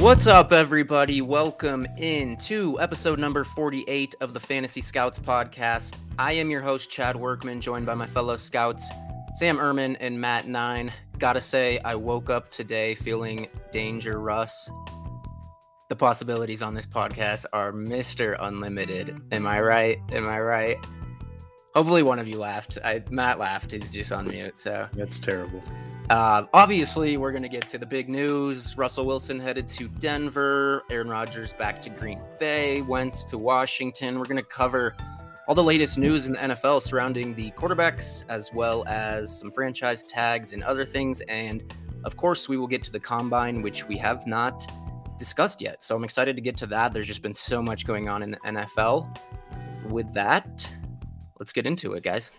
What's up, everybody? Welcome in to episode number 48 of the Fantasy Scouts podcast. I am your host, Chad Workman, joined by my fellow scouts, Sam Ehrman and Matt Nine. Gotta say, I woke up today feeling danger, Russ. The possibilities on this podcast are Mr. Unlimited. Am I right? Am I right? Hopefully, one of you laughed. I, Matt laughed. He's just on mute. So that's terrible. Uh, obviously, we're going to get to the big news. Russell Wilson headed to Denver. Aaron Rodgers back to Green Bay. Wentz to Washington. We're going to cover all the latest news in the NFL surrounding the quarterbacks, as well as some franchise tags and other things. And of course, we will get to the combine, which we have not discussed yet. So I'm excited to get to that. There's just been so much going on in the NFL. With that, let's get into it, guys.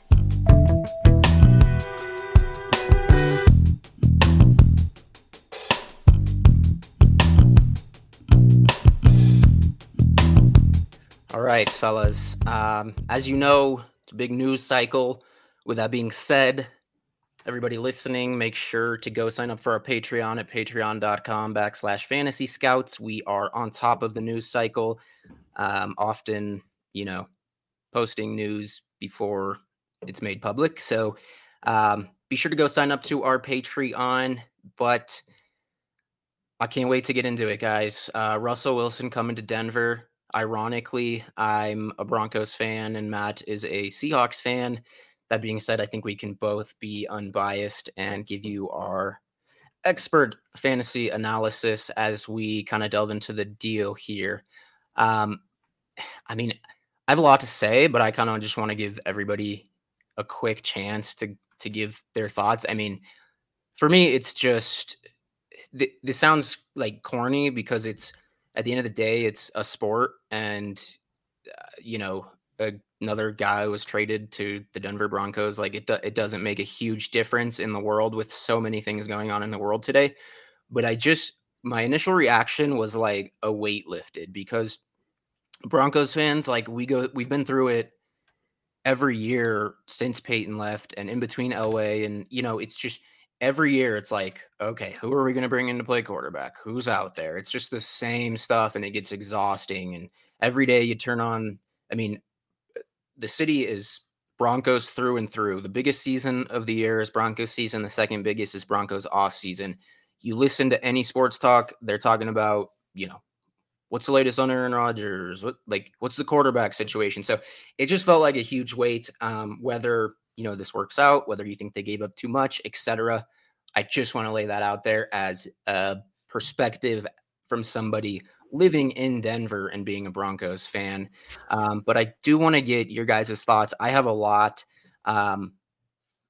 All right, fellas. Um, as you know, it's a big news cycle. With that being said, everybody listening, make sure to go sign up for our Patreon at patreon.com backslash fantasy scouts. We are on top of the news cycle, um, often, you know, posting news before it's made public. So um, be sure to go sign up to our Patreon. But I can't wait to get into it, guys. Uh, Russell Wilson coming to Denver. Ironically, I'm a Broncos fan and Matt is a Seahawks fan. That being said, I think we can both be unbiased and give you our expert fantasy analysis as we kind of delve into the deal here. Um, I mean, I have a lot to say, but I kind of just want to give everybody a quick chance to to give their thoughts. I mean, for me, it's just this sounds like corny because it's at the end of the day, it's a sport, and uh, you know, a, another guy was traded to the Denver Broncos. Like it, do, it doesn't make a huge difference in the world with so many things going on in the world today. But I just my initial reaction was like a weight lifted because Broncos fans, like we go, we've been through it every year since Peyton left, and in between Elway, and you know, it's just every year it's like, okay, who are we going to bring in to play quarterback? Who's out there? It's just the same stuff and it gets exhausting. And every day you turn on, I mean, uh, the city is Broncos through and through. The biggest season of the year is Broncos season. The second biggest is Broncos off season. You listen to any sports talk, they're talking about, you know, what's the latest on Aaron Rodgers? What like what's the quarterback situation? So it just felt like a huge weight. Um, whether you know this works out, whether you think they gave up too much, etc. I just want to lay that out there as a perspective from somebody living in Denver and being a Broncos fan. Um, but I do want to get your guys' thoughts. I have a lot. Um,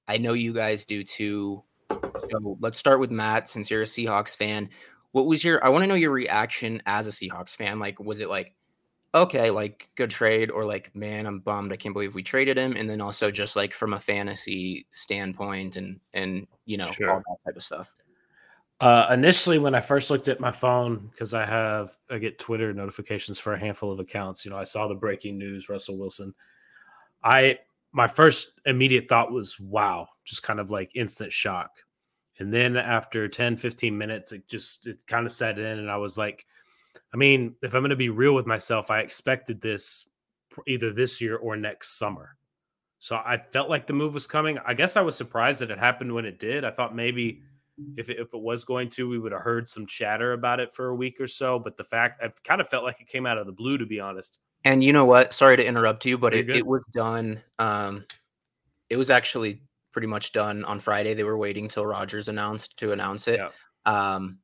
I know you guys do too. So let's start with Matt, since you're a Seahawks fan. What was your? I want to know your reaction as a Seahawks fan. Like, was it like, okay, like good trade, or like, man, I'm bummed. I can't believe we traded him. And then also just like from a fantasy standpoint and and you know sure. all that type of stuff. Uh, initially, when I first looked at my phone, because I have I get Twitter notifications for a handful of accounts. You know, I saw the breaking news, Russell Wilson. I my first immediate thought was, wow, just kind of like instant shock. And then after 10, 15 minutes, it just it kind of set in, and I was like, I mean, if I'm going to be real with myself, I expected this either this year or next summer. So I felt like the move was coming. I guess I was surprised that it happened when it did. I thought maybe if it, if it was going to, we would have heard some chatter about it for a week or so. But the fact, I kind of felt like it came out of the blue, to be honest. And you know what? Sorry to interrupt you, but it, it, was done. Um, it was actually pretty much done on Friday. They were waiting till Rodgers announced to announce it. Yeah. Um,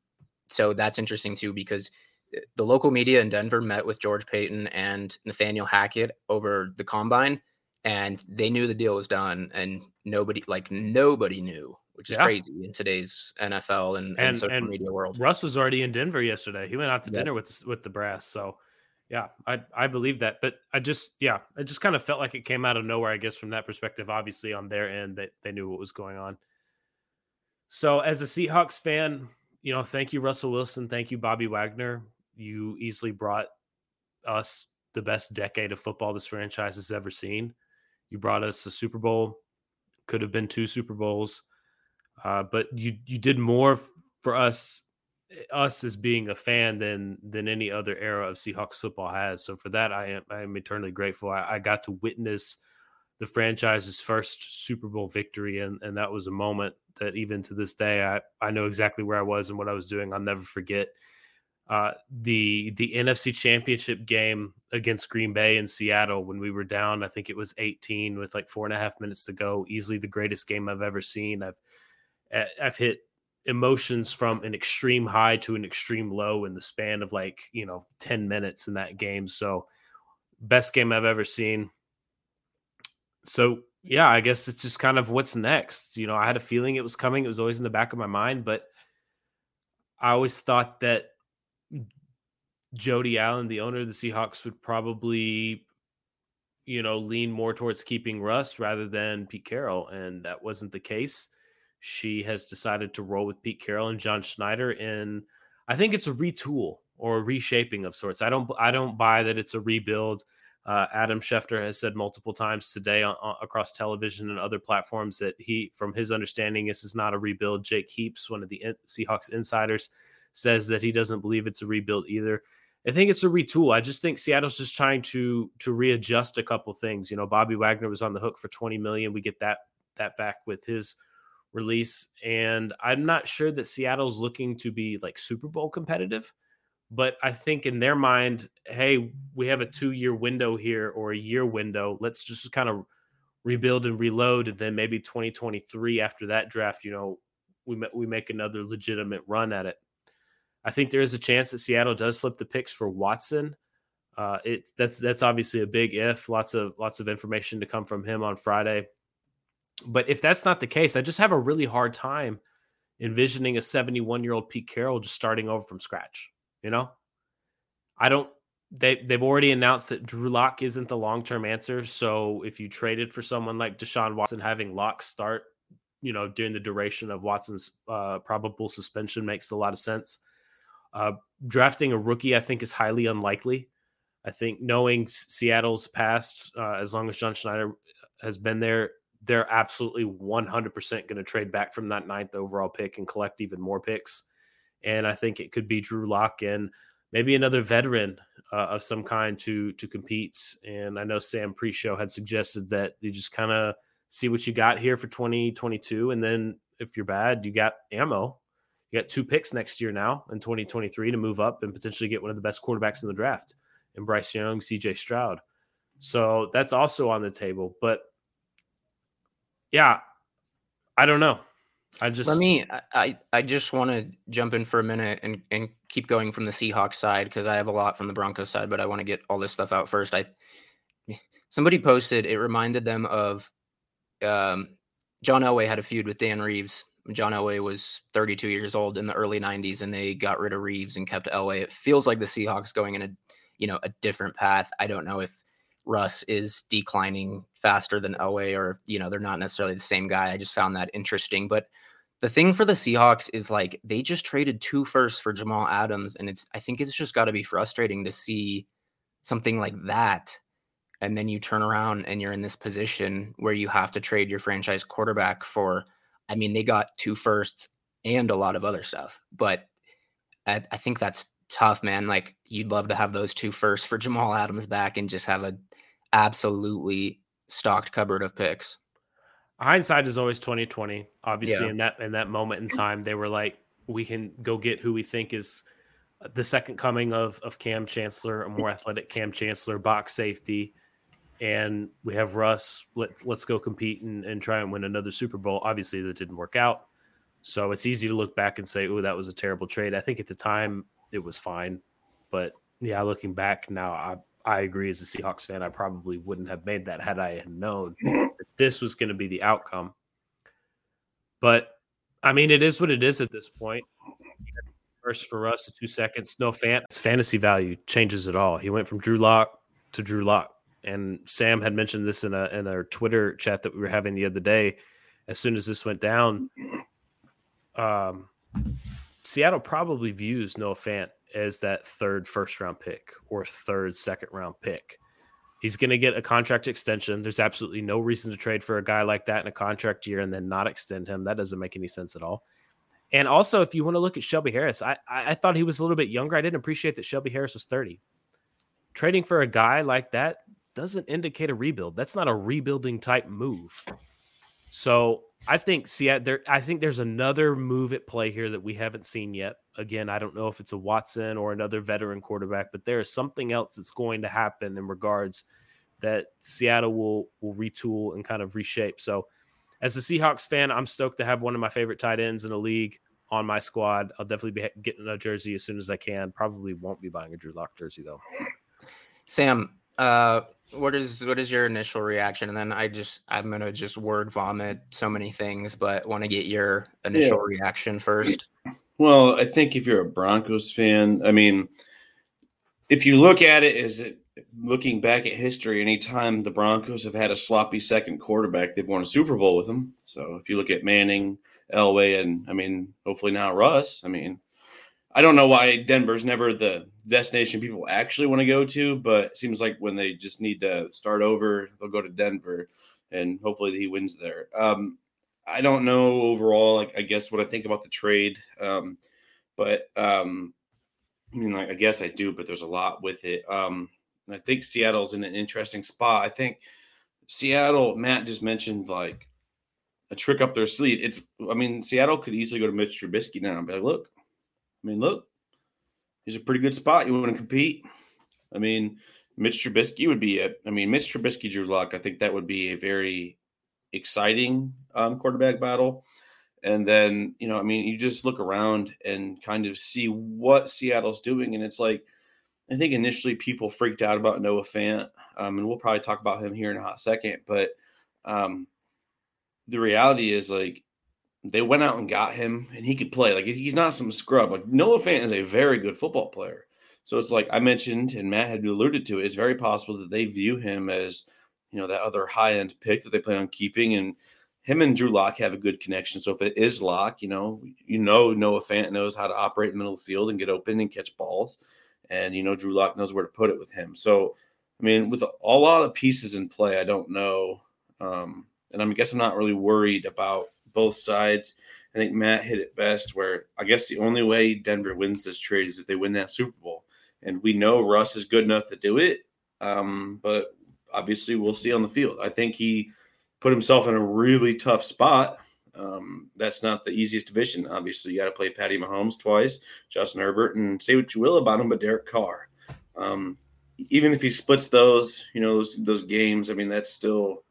so that's interesting too because – the local media in Denver met with George Paton and Nathaniel Hackett over the combine, and they knew the deal was done, and nobody, like nobody knew, which is yeah. crazy in today's NFL and, and, and social and media world. Russ was already in Denver yesterday. He went out to yeah. dinner with with the brass, so yeah, I I believe that. But I just yeah, I just kind of felt like it came out of nowhere. I guess from that perspective, obviously on their end, that they, they knew what was going on. So as a Seahawks fan, you know, thank you Russell Wilson, thank you Bobby Wagner you easily brought us the best decade of football this franchise has ever seen. You brought us a Super Bowl, could have been two Super Bowls, uh, but you you did more for us us as being a fan than than any other era of Seahawks football has. So for that, I am I am eternally grateful. I, I got to witness the franchise's first Super Bowl victory, and and that was a moment that even to this day, I I know exactly where I was and what I was doing. I'll never forget. Uh, the the NFC Championship game against Green Bay in Seattle when we were down, I think it was 18 with like four and a half minutes to go. Easily the greatest game I've ever seen. I've I've hit emotions from an extreme high to an extreme low in the span of like you know 10 minutes in that game. So best game i've ever seen. So yeah i guess it's just kind of what's next you know i had a feeling it was coming it was always in the back of my mind but i always thought that jody allen the owner of the seahawks would probably you know lean more towards keeping russ rather than pete carroll and that wasn't the case she has decided to roll with Pete Carroll and John Schneider and I think it's a retool or a reshaping of sorts. I don't I don't buy that it's a rebuild. Uh, Adam Schefter has said multiple times today on, on, across television and other platforms that he, from his understanding, this is not a rebuild. Jake Heaps, one of the in- Seahawks insiders, says that he doesn't believe it's a rebuild either. I think it's a retool. I just think Seattle's just trying to to readjust a couple things. You know, Bobby Wagner was on the hook for 20 million. We get that that back with his release. And I'm not sure that Seattle's looking to be like Super Bowl competitive, but I think in their mind, hey, we have a two year window here or a year window. Let's just kind of rebuild and reload. And then maybe 2023 after that draft, you know, we, we make another legitimate run at it. I think there is a chance that Seattle does flip the picks for Watson. Uh, it that's that's obviously a big if. Lots of lots of information to come from him on Friday. But if that's not the case, I just have a really hard time envisioning a 71 year old Pete Carroll just starting over from scratch. You know, I don't. They they've already announced that Drew Lock isn't the long term answer. So if you traded for someone like Deshaun Watson, having Lock start, you know, during the duration of Watson's uh, probable suspension makes a lot of sense. Uh, drafting a rookie, I think, is highly unlikely. I think knowing Seattle's past, uh, as long as John Schneider has been there, they're absolutely 100% going to trade back from that ninth overall pick and collect even more picks. And I think it could be Drew Lock and maybe another veteran uh, of some kind to to compete. And I know Sam pre-show had suggested that you just kind of see what you got here for 2022, and then if you're bad, you got ammo. You got two picks next year now in 2023 to move up and potentially get one of the best quarterbacks in the draft, in Bryce Young, C.J. Stroud. So that's also on the table, but yeah, I don't know. I just let me. I I just want to jump in for a minute and and keep going from the Seahawks side because I have a lot from the Broncos side, but I want to get all this stuff out first. I somebody posted it reminded them of um, John Elway had a feud with Dan Reeves. John Elway was 32 years old in the early 90s, and they got rid of Reeves and kept Elway. It feels like the Seahawks going in a you know a different path. I don't know if Russ is declining faster than Elway, or you know, they're not necessarily the same guy. I just found that interesting. But the thing for the Seahawks is like they just traded two firsts for Jamal Adams, and it's I think it's just got to be frustrating to see something like that. And then you turn around and you're in this position where you have to trade your franchise quarterback for, I mean, they got two firsts and a lot of other stuff. But I, I think that's tough, man. Like you'd love to have those two firsts for Jamal Adams back and just have a absolutely stocked cupboard of picks. Hindsight is always twenty twenty. Obviously, yeah. in that in that moment in time, they were like, we can go get who we think is the second coming of of Kam Chancellor, a more athletic Kam Chancellor, box safety, and we have Russ. Let let's go compete and, and try and win another Super Bowl. Obviously, that didn't work out. So it's easy to look back and say, "Oh, that was a terrible trade." I think at the time it was fine, but yeah, looking back now, I I agree as a Seahawks fan, I probably wouldn't have made that had I had known that this was going to be the outcome. But I mean, it is what it is at this point. First for us, two seconds, no fan. fantasy value changes it all. He went from Drew Lock to Drew Lock, and Sam had mentioned this in a in our Twitter chat that we were having the other day. As soon as this went down, um, Seattle probably views Noah Fant as that third first round pick or third second round pick. He's going to get a contract extension. There's absolutely no reason to trade for a guy like that in a contract year and then not extend him. That doesn't make any sense at all. And also, if you want to look at Shelby Harris, I, I, thought he was a little bit younger. I didn't appreciate that Shelby Harris was 30. Trading for a guy like that doesn't indicate a rebuild. That's not a rebuilding type move. So I think Seattle. There, I think there's another move at play here that we haven't seen yet. Again, I don't know if it's a Watson or another veteran quarterback, but there is something else that's going to happen in regards that Seattle will will retool and kind of reshape. So, as a Seahawks fan, I'm stoked to have one of my favorite tight ends in the league on my squad. I'll definitely be getting a jersey as soon as I can. Probably won't be buying a Drew Lock jersey though. Sam, uh, what is what is your initial reaction? And then I just I'm gonna just word vomit so many things, but want to get your initial yeah. reaction first. Well, I think if you're a Broncos fan, I mean, if you look at it as it, looking back at history, anytime the Broncos have had a sloppy second quarterback, they've won a Super Bowl with them. So if you look at Manning, Elway, and I mean, hopefully now Russ, I mean, I don't know why Denver's never the destination people actually want to go to, but it seems like when they just need to start over, they'll go to Denver, and hopefully he wins there. Um, I don't know overall, like I guess what I think about the trade, um, but um, I mean, like I guess I do, but there's a lot with it. Um, and I think Seattle's in an interesting spot. I think Seattle, Matt just mentioned like a trick up their sleeve. It's, I mean, Seattle could easily go to Mitch Trubisky now and be like, look, I mean, look, he's a pretty good spot. You want to compete? I mean, Mitch Trubisky would be a. I mean, Mitch Trubisky, Drew Lock. I think that would be a very exciting um, quarterback battle. And then you know, I mean, you just look around and kind of see what Seattle's doing, and it's like. I think initially people freaked out about Noah Fant, um, and we'll probably talk about him here in a hot second. But um, the reality is, like, they went out and got him, and he could play. Like he's not some scrub. Like Noah Fant is a very good football player. So it's like I mentioned, and Matt had alluded to it. It's very possible that they view him as, you know, that other high end pick that they plan on keeping, and him and Drew Lock have a good connection. So if it is Lock, you know, you know Noah Fant knows how to operate in the middle field and get open and catch balls, and you know Drew Lock knows where to put it with him. So I mean, with a lot of pieces in play, I don't know, um, and I guess I'm not really worried about both sides. I think Matt hit it best where I guess the only way Denver wins this trade is if they win that Super Bowl. And we know Russ is good enough to do it. Um, but obviously we'll see on the field. I think he put himself in a really tough spot. Um, that's not the easiest division. Obviously, you got to play Patty Mahomes twice, Justin Herbert, and say what you will about him, but Derek Carr. Um, even if he splits those, you know, those those games, I mean, that's still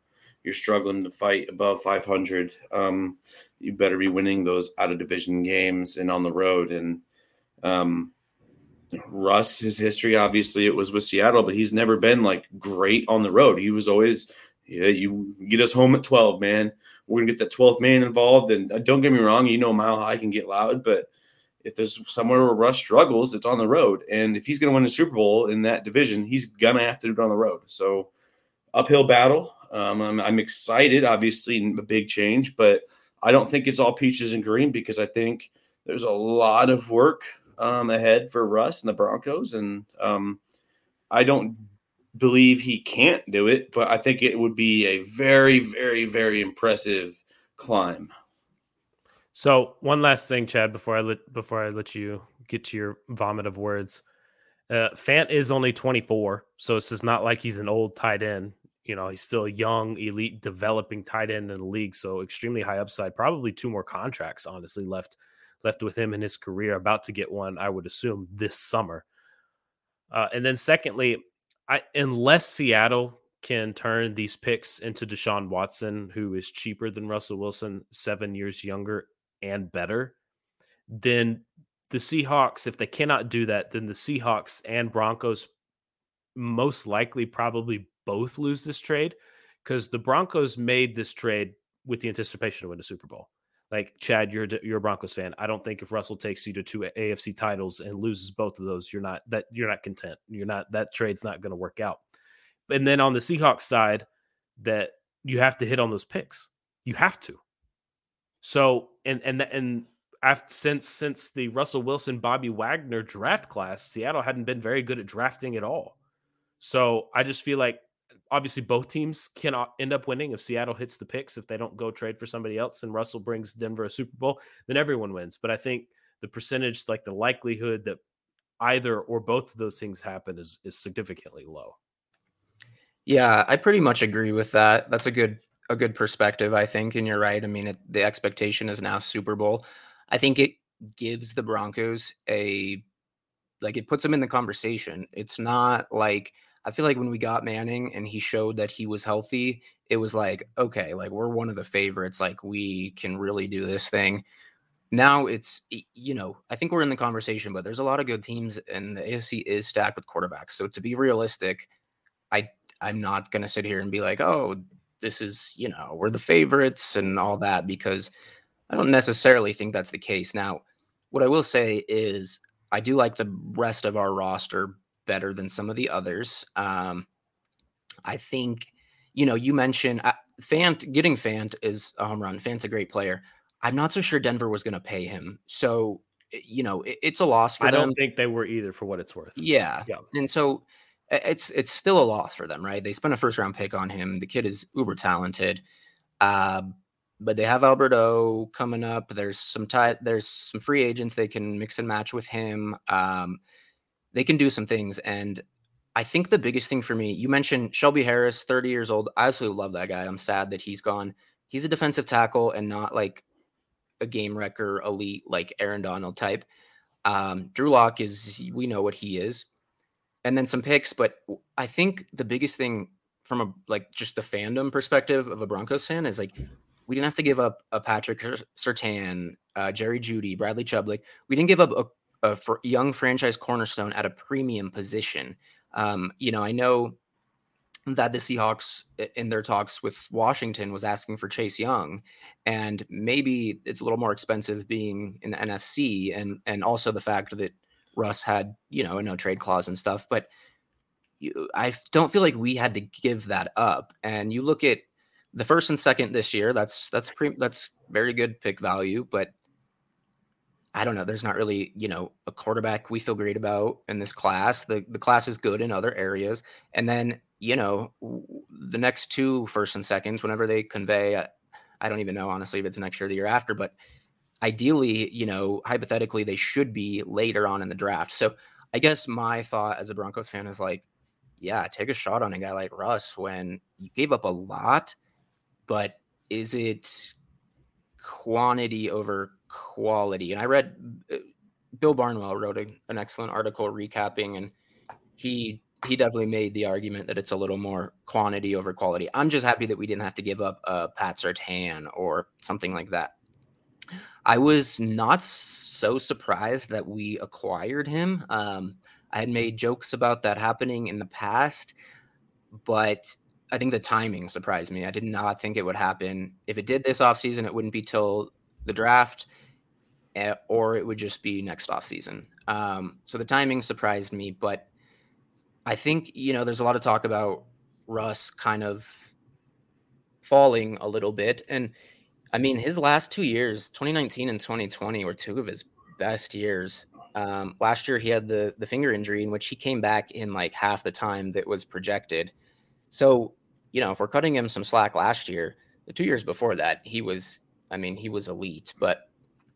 you're struggling to fight above 500, um, you better be winning those out of division games and on the road. And um, Russ, his history, obviously, it was with Seattle, but he's never been like great on the road. He was always, yeah, you get us home at 12, man. We're gonna get that 12th man involved. And uh, don't get me wrong, you know, Mile High can get loud, but if there's somewhere where Russ struggles, it's on the road. And if he's going to win a Super Bowl in that division, he's going to have to do it on the road. So, uphill battle. Um, I'm, I'm, excited, obviously, a big change, but I don't think it's all peaches and green because I think there's a lot of work um, ahead for Russ and the Broncos, and um, I don't believe he can't do it, but I think it would be a very, very, very impressive climb. So one last thing, Chad, before I let before I let you get to your vomit of words. Uh, Fant is only 24, so it's just not like he's an old tight end you know, he's still a young, elite, developing tight end in the league. So extremely high upside. Probably two more contracts, honestly, left left with him in his career. About to get one, I would assume, this summer. Uh, and then secondly, I unless Seattle can turn these picks into Deshaun Watson, who is cheaper than Russell Wilson, seven years younger and better, then the Seahawks, if they cannot do that, then the Seahawks and Broncos most likely probably both lose this trade because the Broncos made this trade with the anticipation to win the Super Bowl. Like Chad, you're you're a Broncos fan. I don't think if Russell takes you to two AFC titles and loses both of those, you're not that you're not content. You're not that trade's not going to work out. And then on the Seahawks side, that you have to hit on those picks. You have to. So and and and after, since since the Russell Wilson Bobby Wagner draft class, Seattle hadn't been very good at drafting at all. So I just feel like obviously both teams cannot end up winning if Seattle hits the picks if they don't go trade for somebody else and Russell brings Denver a Super Bowl, then everyone wins. But I think the percentage, like the likelihood that either or both of those things happen is is significantly low. Yeah, I pretty much agree with that. That's a good a good perspective, I think, and you're right. I mean, it, the expectation is now Super Bowl. I think it gives the Broncos a like it puts them in the conversation. It's not like I feel like when we got Manning and he showed that he was healthy, it was like, okay, like we're one of the favorites. Like we can really do this thing. Now it's, you know, I think we're in the conversation, but there's a lot of good teams and the AFC is stacked with quarterbacks. So to be realistic, I I'm not gonna sit here and be like, oh, this is, you know, we're the favorites and all that because I don't necessarily think that's the case. Now, what I will say is I do like the rest of our roster better than some of the others. Um, I think, you know, you mentioned uh, Fant getting Fant is a home run. Fant's a great player. I'm not so sure Denver was going to pay him. So, you know, it, it's a loss for I them. I don't think they were either for what it's worth. Yeah. yeah. And so it's it's still a loss for them, right? They spent a first round pick on him. The kid is uber talented. Uh, but they have Albert O coming up. There's some tie, there's some free agents they can mix and match with him. Um, they can do some things. And I think the biggest thing for me, you mentioned Shelby Harris, 30 years old. I absolutely love that guy. I'm sad that he's gone. He's a defensive tackle and not like a game wrecker, elite, like Aaron Donald type. Um, Drew Lock is, we know what he is. And then some picks. But I think the biggest thing from a like just the fandom perspective of a Broncos fan is like we didn't have to give up a Patrick Surtain, uh, Jerry Jeudy, Bradley Chubb. Like we didn't give up a a young franchise cornerstone at a premium position. Um, you know, I know that the Seahawks in their talks with Washington was asking for Chase Young, and maybe it's a little more expensive being in the NFC, and and also the fact that Russ had you know a no trade clause and stuff. But you, I don't feel like we had to give that up. And you look at the first and second this year, that's that's pre- that's very good pick value, but I don't know. There's not really, you know, a quarterback we feel great about in this class. The the class is good in other areas, and then you know the next two first and seconds, whenever they convey, I, I don't even know honestly if it's next year or the year after, but ideally, you know, hypothetically, they should be later on in the draft. So I guess my thought as a Broncos fan is like, yeah, take a shot on a guy like Russ when you gave up a lot, but is it quantity over quality. And I read uh, Bill Barnwell wrote a, an excellent article recapping, and he he definitely made the argument that it's a little more quantity over quality. I'm just happy that we didn't have to give up a Pat Surtain or something like that. I was not so surprised that we acquired him. Um, I had made jokes about that happening in the past, but I think the timing surprised me. I did not think it would happen. If it did this offseason, it wouldn't be till the draft. Eh, or it would just be next off season. Um, so the timing surprised me, but I think you know there's a lot of talk about Russ kind of falling a little bit, and I mean his last two years, 2019 and 2020, were two of his best years. Um, last year he had the the finger injury in which he came back in like half the time that was projected. So you know if we're cutting him some slack last year, the two years before that he was, I mean he was elite, but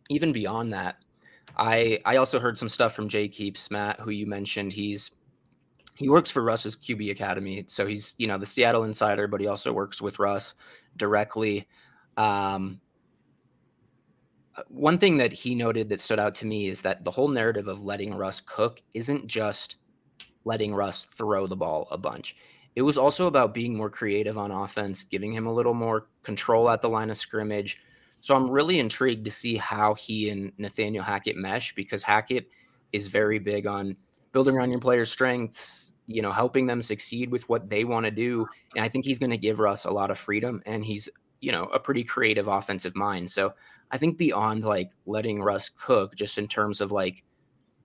even beyond that, I I also heard some stuff from Jake Heaps, Matt, who you mentioned. He's he works for Russ's QB Academy, so he's you know the Seattle insider, but he also works with Russ directly. Um, uh, one thing that he noted that stood out to me is that the whole narrative of letting Russ cook isn't just letting Russ throw the ball a bunch. It was also about being more creative on offense, giving him a little more control at the line of scrimmage, so I'm really intrigued to see how he and Nathaniel Hackett mesh because Hackett is very big on building around your players' strengths, you know, helping them succeed with what they want to do. And I think he's going to give Russ a lot of freedom and he's, you know, a pretty creative offensive mind. So I think beyond like letting Russ cook just in terms of like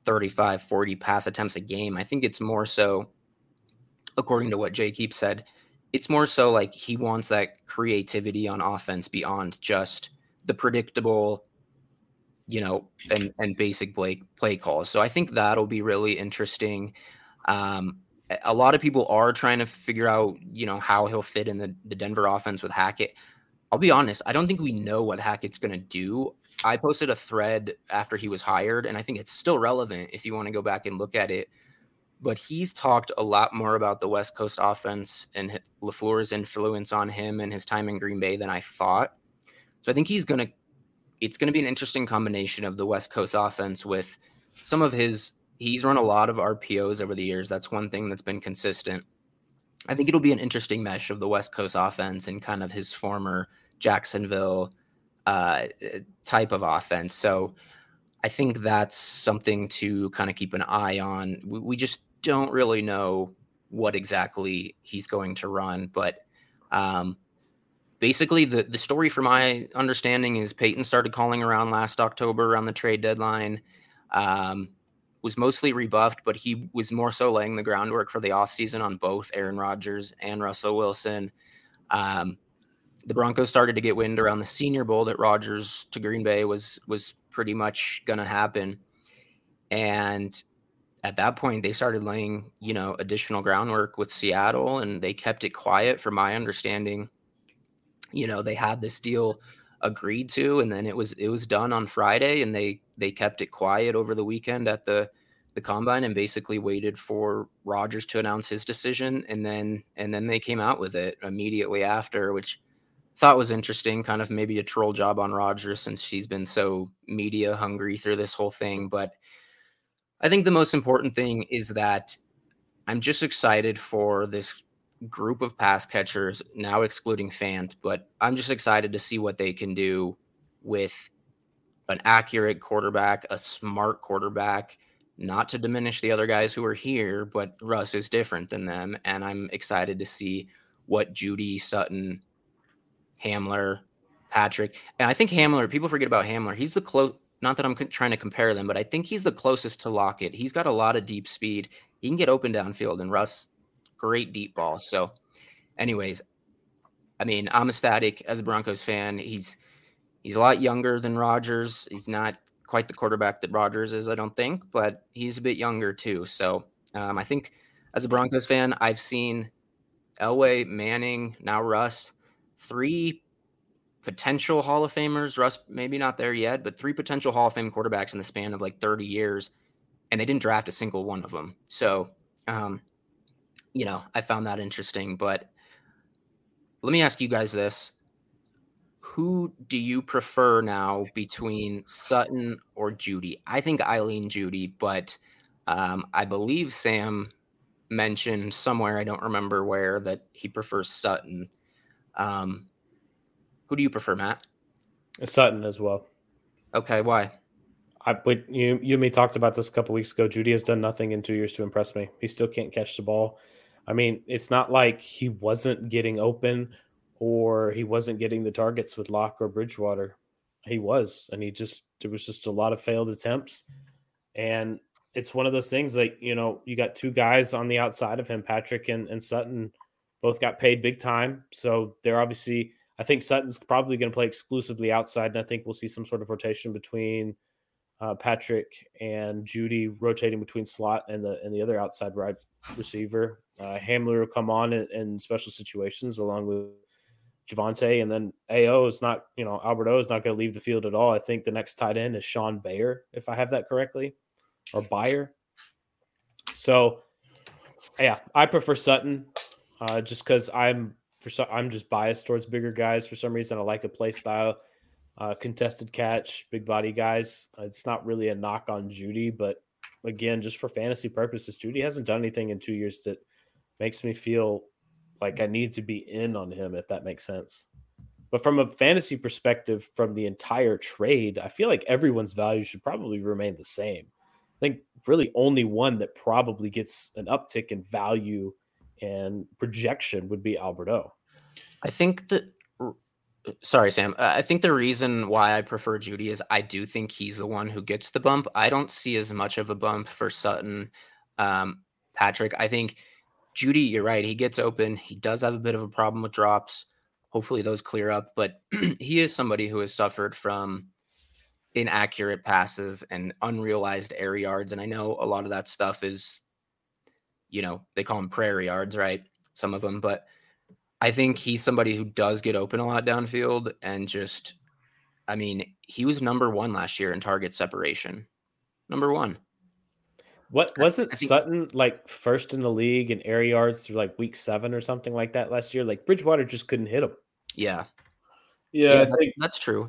35, 40 pass attempts a game, I think it's more so, according to what Jake Heaps said, it's more so like he wants that creativity on offense beyond just the predictable, you know, and and basic play play calls. So I think that'll be really interesting. Um, a lot of people are trying to figure out, you know, how he'll fit in the, the Denver offense with Hackett. I'll be honest, I don't think we know what Hackett's going to do. I posted a thread after he was hired, and I think it's still relevant if you want to go back and look at it. But he's talked a lot more about the West Coast offense and LaFleur's influence on him and his time in Green Bay than I thought. So I think he's going to, it's going to be an interesting combination of the West Coast offense with some of his he's run a lot of RPOs over the years. That's one thing that's been consistent. I think it'll be an interesting mesh of the West Coast offense and kind of his former Jacksonville uh, type of offense. So I think that's something to kind of keep an eye on. We, we, just don't really know what exactly he's going to run, but um, basically the the story, from my understanding, is Peyton started calling around last October around the trade deadline. Um, was mostly rebuffed, but he was more so laying the groundwork for the offseason on both Aaron Rodgers and Russell Wilson. Um, the Broncos started to get wind around the Senior Bowl that Rodgers to Green Bay was was pretty much going to happen, and at that point they started laying you know additional groundwork with Seattle, and they kept it quiet. From my understanding, you know they had this deal agreed to and then it was it was done on Friday and they they kept it quiet over the weekend at the the combine and basically waited for rodgers to announce his decision and then and then they came out with it immediately after which thought was interesting kind of maybe a troll job on rodgers since she's been so media hungry through this whole thing but I think the most important thing is that I'm just excited for this group of pass catchers, now excluding Fant, but I'm just excited to see what they can do with an accurate quarterback, a smart quarterback, not to diminish the other guys who are here, but Russ is different than them. And I'm excited to see what Jeudy, Sutton, Hamler, Patrick, and I think Hamler, people forget about Hamler. He's the close, not that I'm trying to compare them, but I think he's the closest to Lockett. He's got a lot of deep speed. He can get open downfield, and Russ great deep ball. So, anyways, I mean, I'm ecstatic as a Broncos fan. He's he's a lot younger than Rodgers. He's not quite the quarterback that Rodgers is, I don't think, but he's a bit younger too. So, um, I think as a Broncos fan, I've seen Elway, Manning, now Russ, three potential Hall of Famers. Russ, maybe not there yet, but three potential Hall of Fame quarterbacks in the span of like 30 years, and they didn't draft a single one of them. So, um, you know, I found that interesting. But let me ask you guys this. Who do you prefer now between Sutton or Jeudy? I think Eileen Jeudy, but um, I believe Sam mentioned somewhere, I don't remember where, that he prefers Sutton. Um, who do you prefer, Matt? Sutton as well. Okay, why? I but you you and me talked about this a couple weeks ago. Jeudy has done nothing in two years to impress me. He still can't catch the ball. I mean, it's not like he wasn't getting open or he wasn't getting the targets with Lock or Bridgewater. He was, and he just there was just a lot of failed attempts. And it's one of those things like, you know, you got two guys on the outside of him, Patrick and, and Sutton, both got paid big time. So they're obviously I think Sutton's probably going to play exclusively outside, and I think we'll see some sort of rotation between uh, Patrick and Jeudy rotating between slot and the and the other outside right receiver. Uh, Hamler will come on in, in, special situations along with Javonte, and then AO is not, you know, Albert O is not going to leave the field at all. I think the next tight end is Sean Bayer, if I have that correctly, or Bayer. So, yeah, I prefer Sutton, uh, just because I'm for some, I'm just biased towards bigger guys for some reason. I like the play style, uh, contested catch, big body guys. It's not really a knock on Jeudy, but again, just for fantasy purposes, Jeudy hasn't done anything in two years that makes me feel like I need to be in on him, if that makes sense. But from a fantasy perspective, from the entire trade, I feel like everyone's value should probably remain the same. I think really only one that probably gets an uptick in value and projection would be Albert O. I think that sorry sam. I think the reason why i prefer Jeudy is i do think he's the one who gets the bump. I don't see as much of a bump for sutton um, patrick. I think Jeudy, you're right he gets open. He does have a bit of a problem with drops. Hopefully those clear up but he is somebody who has suffered from inaccurate passes and unrealized air yards and i know a lot of that stuff is you know, they call them prayer yards, right? Some of them, but I think he's somebody who does get open a lot downfield and just, I mean, he was number one last year in target separation. Number one. What wasn't think, Sutton like first in the league in air yards through like week seven or something like that last year? Like Bridgewater just couldn't hit him. Yeah. Yeah, yeah I think that's true.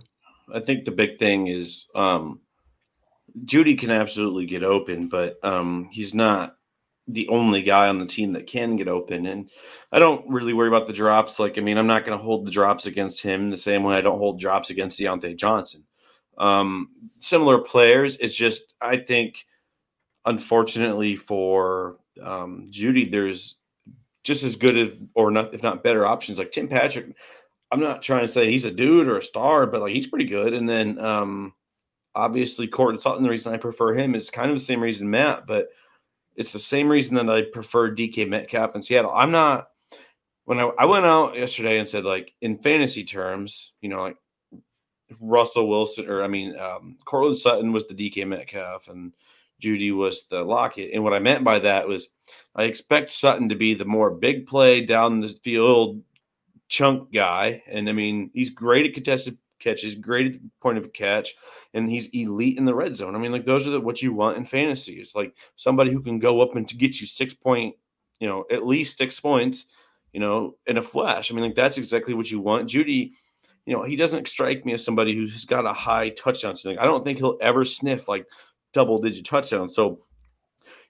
I think the big thing is um Jeudy can absolutely get open, but um he's not the only guy on the team that can get open. And I don't really worry about the drops. Like, I mean, I'm not going to hold the drops against him the same way I don't hold drops against Diontae Johnson. Um, similar players. It's just, I think unfortunately for um, Jeudy, there's just as good or not, if not better options. Like Tim Patrick, I'm not trying to say he's a dude or a star, but like he's pretty good. And then um, obviously Courtland Sutton, the reason I prefer him is kind of the same reason Matt, but it's the same reason that I prefer DK Metcalf in Seattle. I'm not when I, I went out yesterday and said like in fantasy terms, you know, like Russell Wilson or I mean um Courtland Sutton was the DK Metcalf and Jeudy was the Lockett. And what I meant by that was I expect Sutton to be the more big play down the field chunk guy. And I mean, he's great at contested catches, great at point of catch, and he's elite in the red zone. I mean, like those are the, what you want in fantasy. It's like somebody who can go up and to get you six point, you know, at least six points, you know, in a flash. I mean, like that's exactly what you want. Jeudy, you know, he doesn't strike me as somebody who's got a high touchdown ceiling. I don't think he'll ever sniff like double digit touchdowns. So,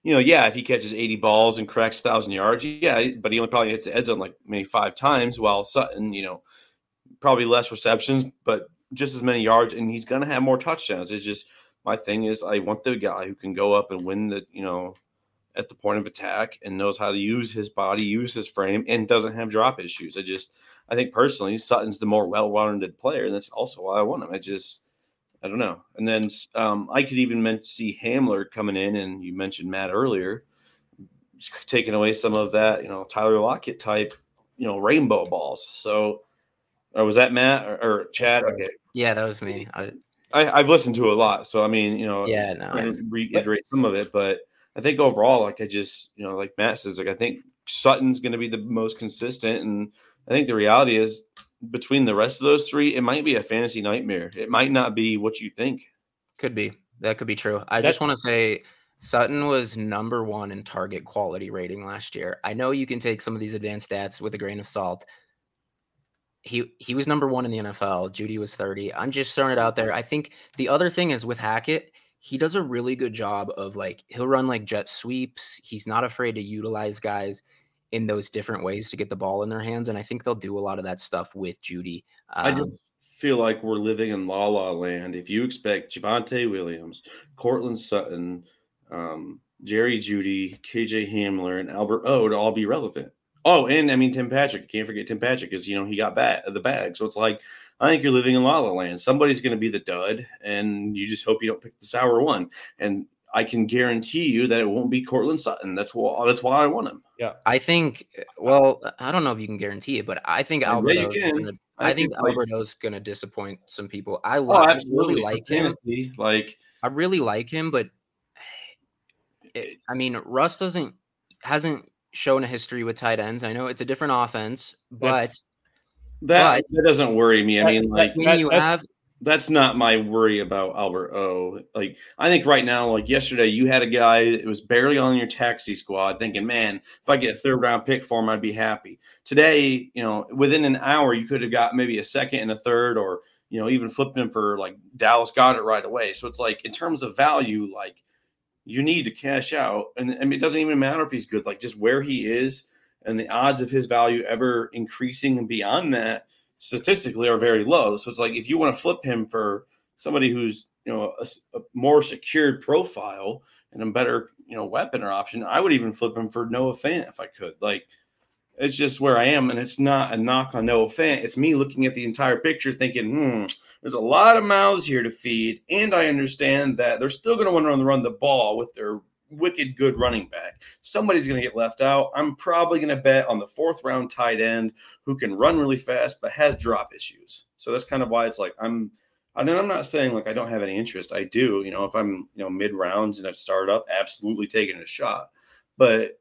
you know, yeah, if he catches 80 balls and cracks 1,000 yards, yeah, but he only probably hits the end zone like maybe five times, while Sutton, you know, probably less receptions, but just as many yards, and he's going to have more touchdowns. It's just my thing is I want the guy who can go up and win the, you know, at the point of attack and knows how to use his body, use his frame, and doesn't have drop issues. I just, I think personally, Sutton's the more well-rounded player, and that's also why I want him. I just, I don't know. And then um, I could even see Hamler coming in, and you mentioned Matt earlier, taking away some of that, you know, Tyler Lockett type, you know, rainbow balls. So, or was that Matt or, or Chad? Okay. Yeah, that was me. I, I have listened to a lot, so I mean, you know, yeah, no, I reiterate some of it, but I think overall, like I just, you know, like Matt says, like I think Sutton's going to be the most consistent, and I think the reality is between the rest of those three, it might be a fantasy nightmare. It might not be what you think. Could be. That could be true. I That's- just want to say Sutton was number one in target quality rating last year. I know you can take some of these advanced stats with a grain of salt. He he was number one in the NFL. Jeudy was 30. I'm just throwing it out there. I think the other thing is with Hackett, he does a really good job of like he'll run like jet sweeps. He's not afraid to utilize guys in those different ways to get the ball in their hands. And I think they'll do a lot of that stuff with Jeudy. Um, I just feel like we're living in la la land. If you expect Javonte Williams, Courtland Sutton, um, Jerry Jeudy, KJ Hamler, and Albert O to all be relevant. Oh, and I mean Tim Patrick. Can't forget Tim Patrick because you know he got bat the bag. So it's like I think you're living in la la land. Somebody's going to be the dud, and you just hope you don't pick the sour one. And I can guarantee you that it won't be Courtland Sutton. That's why that's why I want him. Yeah, I think. Well, I don't know if you can guarantee it, but I think Albert O's. Gonna, I, I think, think Albert O's going to disappoint some people. I, oh, I really like him. Like I really like him, but it, I mean, Russ doesn't hasn't shown a history with tight ends. I know it's a different offense, but that but, that doesn't worry me. I mean, like when you have that's not my worry about Albert O. Like I think right now, like yesterday, you had a guy that was barely on your taxi squad, thinking, "Man, if I get a third round pick for him, I'd be happy." Today, you know, within an hour, you could have got maybe a second and a third, or you know, even flipped him for like Dallas got it right away. So it's like in terms of value, like you need to cash out, and it doesn't even matter if he's good, like just where he is and the odds of his value ever increasing beyond that statistically are very low. So it's like if you want to flip him for somebody who's you know a, a, more secured profile and a better you know weapon or option, I would even flip him for Noah Fant if I could. Like it's just where I am, and it's not a knock on Noah Fant. It's me looking at the entire picture, thinking, hmm, there's a lot of mouths here to feed, and I understand that they're still going to want to run the ball with their wicked good running back. Somebody's going to get left out. I'm probably going to bet on the fourth round tight end who can run really fast but has drop issues. So that's kind of why it's like I'm. I mean, I'm not saying like I don't have any interest. I do. You know, if I'm you know mid rounds and I've started up, absolutely taking a shot. But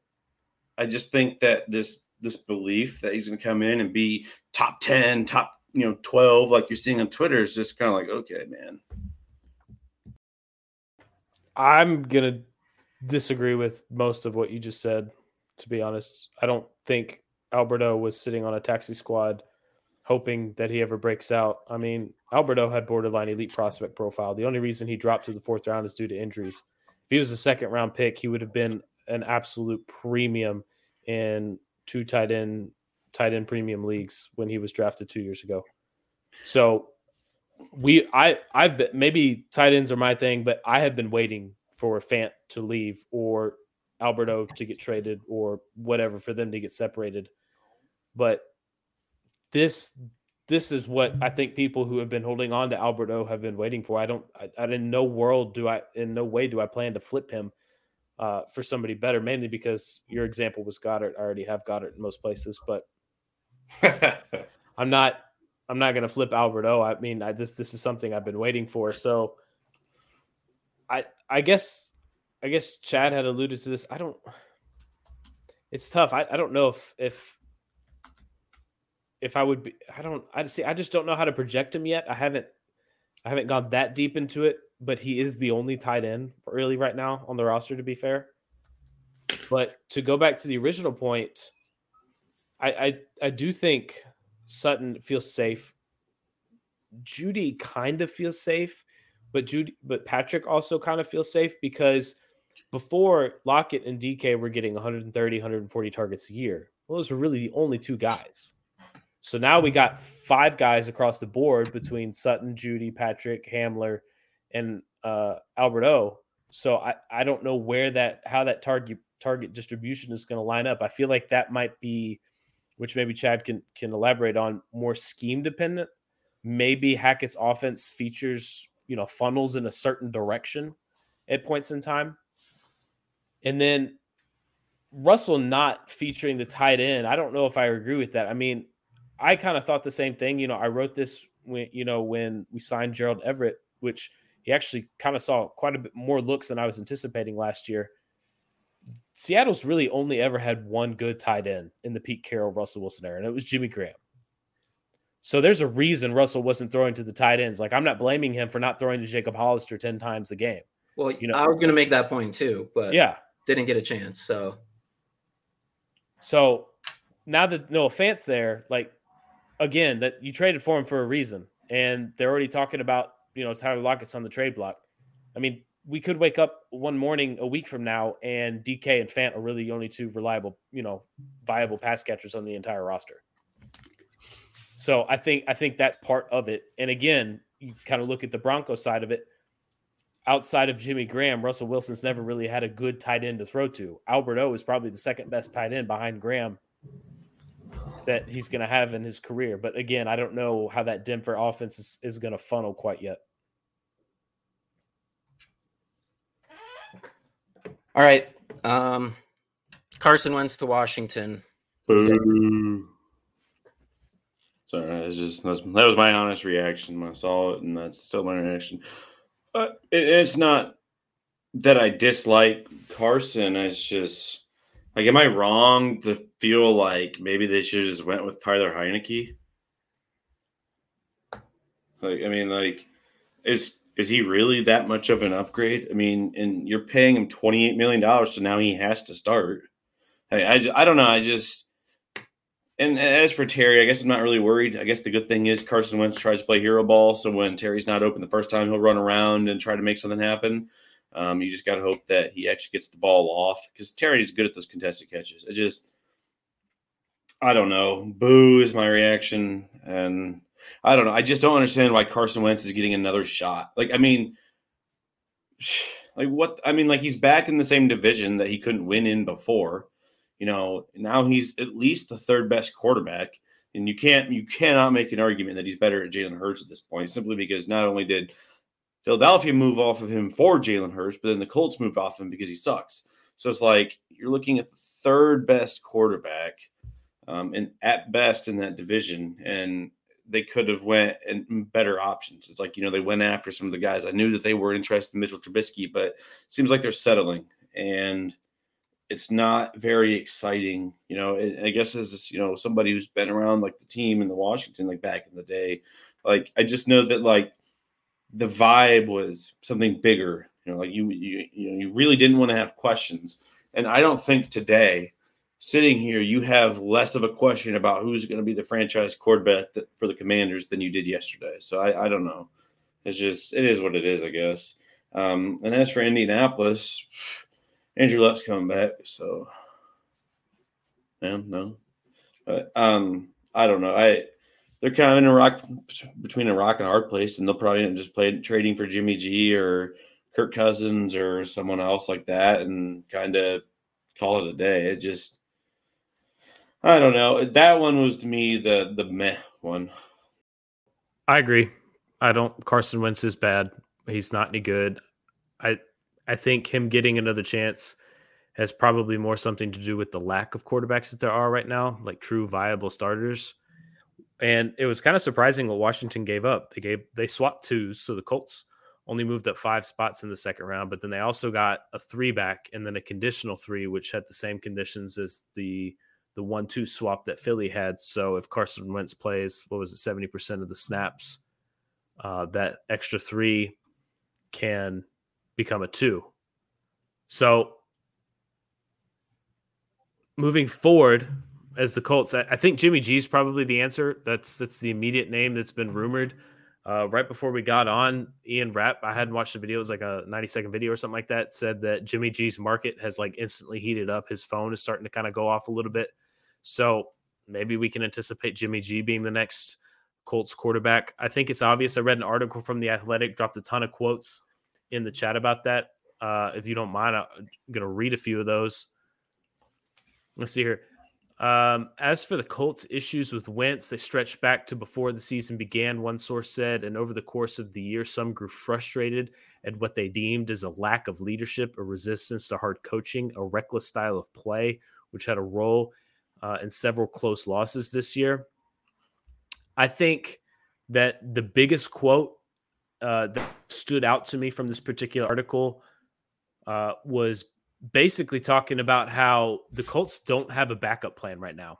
I just think that this this belief that he's going to come in and be top 10, top, you know, 12 like you're seeing on Twitter is just kind of like, okay, man. I'm going to disagree with most of what you just said to be honest. I don't think Albert O was sitting on a taxi squad hoping that he ever breaks out. I mean, Albert O had borderline elite prospect profile. The only reason he dropped to the fourth round is due to injuries. If he was a second round pick, he would have been an absolute premium in two tight end tight end premium leagues when he was drafted two years ago. So we I I've been maybe tight ends are my thing, but I have been waiting for Fant to leave or Albert O to get traded or whatever for them to get separated. But this this is what I think people who have been holding on to Albert O have been waiting for. I don't, I, I in no world do I, in no way do I plan to flip him uh, for somebody better. Mainly because your example was Goedert. I already have Goedert in most places, but I'm not, I'm not going to flip Albert O. I mean, I, this this is something I've been waiting for. So, I I guess I guess Chad had alluded to this. I don't. It's tough. I, I don't know if if if I would be. I don't. I see. I just don't know how to project him yet. I haven't. I haven't gone that deep into it. But he is the only tight end really right now on the roster. To be fair, but to go back to the original point, I I, I do think Sutton feels safe. Jeudy kind of feels safe, but Jeudy but Patrick also kind of feels safe because before Lockett and DK were getting 130, 140 targets a year. Well, those were really the only two guys. So now we got five guys across the board between Sutton, Jeudy, Patrick, Hamler, and uh, Albert O. So I, I don't know where that how that target target distribution is going to line up. I feel like that might be, which maybe Chad can can elaborate on, more scheme dependent. Maybe Hackett's offense features you know funnels in a certain direction at points in time and then Russell not featuring the tight end, I don't know if I agree with that. I mean, I kind of thought the same thing. You know, I wrote this when you know when we signed Gerald Everett, which he actually kind of saw quite a bit more looks than I was anticipating last year. Seattle's really only ever had one good tight end in the Pete Carroll Russell Wilson era, and it was Jimmy Graham. So there's a reason Russell wasn't throwing to the tight ends. Like I'm not blaming him for not throwing to Jacob Hollister 10 times a game. Well, you know, I was going to make that point too, but yeah, didn't get a chance. So, so now that no offense there, like again, that you traded for him for a reason, and they're already talking about you know Tyler Lockett's on the trade block. I mean, we could wake up one morning a week from now, and DK and Fant are really the only two reliable, you know, viable pass catchers on the entire roster. So I think I think that's part of it. And again, you kind of look at the Broncos side of it outside of Jimmy Graham, Russell Wilson's never really had a good tight end to throw to. Albert O is probably the second best tight end behind Graham that he's going to have in his career. But again, I don't know how that Denver offense is, is going to funnel quite yet. All right. Um, Carson Wentz to Washington. Boo. Sorry, it's just that was, that was my honest reaction when I saw it, and that's still my reaction. Uh, it, it's not that I dislike Carson. It's just like, am I wrong to feel like maybe they should just went with Tyler Heinicke? Like, I mean, like, is is he really that much of an upgrade? I mean, and you're paying him twenty eight million dollars, so now he has to start. I, I, I don't know. I just and as for Terry, I guess I'm not really worried. I guess the good thing is Carson Wentz tries to play hero ball. So when Terry's not open the first time, he'll run around and try to make something happen. Um, you just got to hope that he actually gets the ball off because Terry is good at those contested catches. It just, I don't know. Boo is my reaction. And I don't know. I just don't understand why Carson Wentz is getting another shot. Like, I mean, like what? I mean, like he's back in the same division that he couldn't win in before. You know, now he's at least the third best quarterback, and you can't you cannot make an argument that he's better at Jalen Hurts at this point, simply because not only did Philadelphia move off of him for Jalen Hurts, but then the Colts moved off him because he sucks. So it's like you're looking at the third best quarterback, um, and at best in that division, and they could have went and mm, better options. It's like you know they went after some of the guys. I knew that they were interested in Mitchell Trubisky, but it seems like they're settling and it's not very exciting. You know, I guess as you know somebody who's been around like the team in the Washington like back in the day, like I just know that like the vibe was something bigger. You know, like you you you know you really didn't want to have questions, and I don't think today sitting here you have less of a question about who's going to be the franchise quarterback for the Commanders than you did yesterday. So I, I don't know. It's just it is what it is, I guess. Um, and as for Indianapolis, Andrew Luck's coming back, so yeah, no. But um, I don't know. I they're kind of in a rock between a rock and a hard place, and they'll probably just play trading for Jimmy G or Kirk Cousins or someone else like that, and kind of call it a day. It just I don't know. That one was to me the the meh one. I agree. I don't. Carson Wentz is bad. He's not any good. I I think him getting another chance has probably more something to do with the lack of quarterbacks that there are right now, like true viable starters. And it was kind of surprising what Washington gave up. They gave they swapped twos, so the Colts only moved up five spots in the second round, but then they also got a three back and then a conditional three, which had the same conditions as the the one two swap that Philly had. So if Carson Wentz plays, what was it, seventy percent of the snaps, uh, that extra three can become a two. So moving forward as the Colts, I, I think Jimmy G is probably the answer. That's that's the immediate name that's been rumored. Uh, right before we got on, Ian Rapp, I hadn't watched the video. It was like a 90 second video or something like that. Said that Jimmy G's market has like instantly heated up. His phone is starting to kind of go off a little bit. So maybe we can anticipate Jimmy G being the next Colts quarterback. I think it's obvious. I read an article from The Athletic, dropped a ton of quotes in the chat about that. Uh, if you don't mind, I'm going to read a few of those. Let's see here. Um, as for the Colts' issues with Wentz, they stretch back to before the season began, one source said. And over the course of the year, some grew frustrated at what they deemed as a lack of leadership, a resistance to hard coaching, a reckless style of play, which had a role uh, in several close losses this year. I think that the biggest quote uh, that stood out to me from this particular article uh, was basically talking about how the Colts don't have a backup plan right now.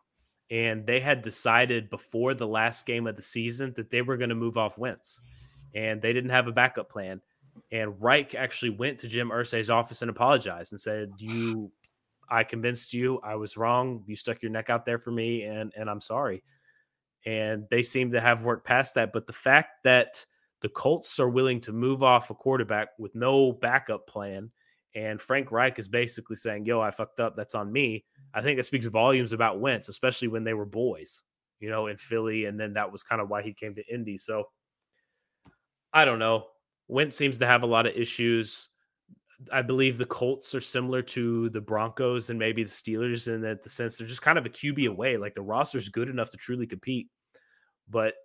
And they had decided before the last game of the season that they were going to move off Wentz. And they didn't have a backup plan. And Reich actually went to Jim Irsay's office and apologized and said, You I convinced you I was wrong. You stuck your neck out there for me and and I'm sorry. And they seem to have worked past that. But the fact that the Colts are willing to move off a quarterback with no backup plan. And Frank Reich is basically saying, Yo, I fucked up. That's on me. I think that speaks volumes about Wentz, especially when they were boys, you know, in Philly. And then that was kind of why he came to Indy. So I don't know. Wentz seems to have a lot of issues. I believe the Colts are similar to the Broncos and maybe the Steelers in that the sense they're just kind of a QB away. Like the roster's good enough to truly compete. But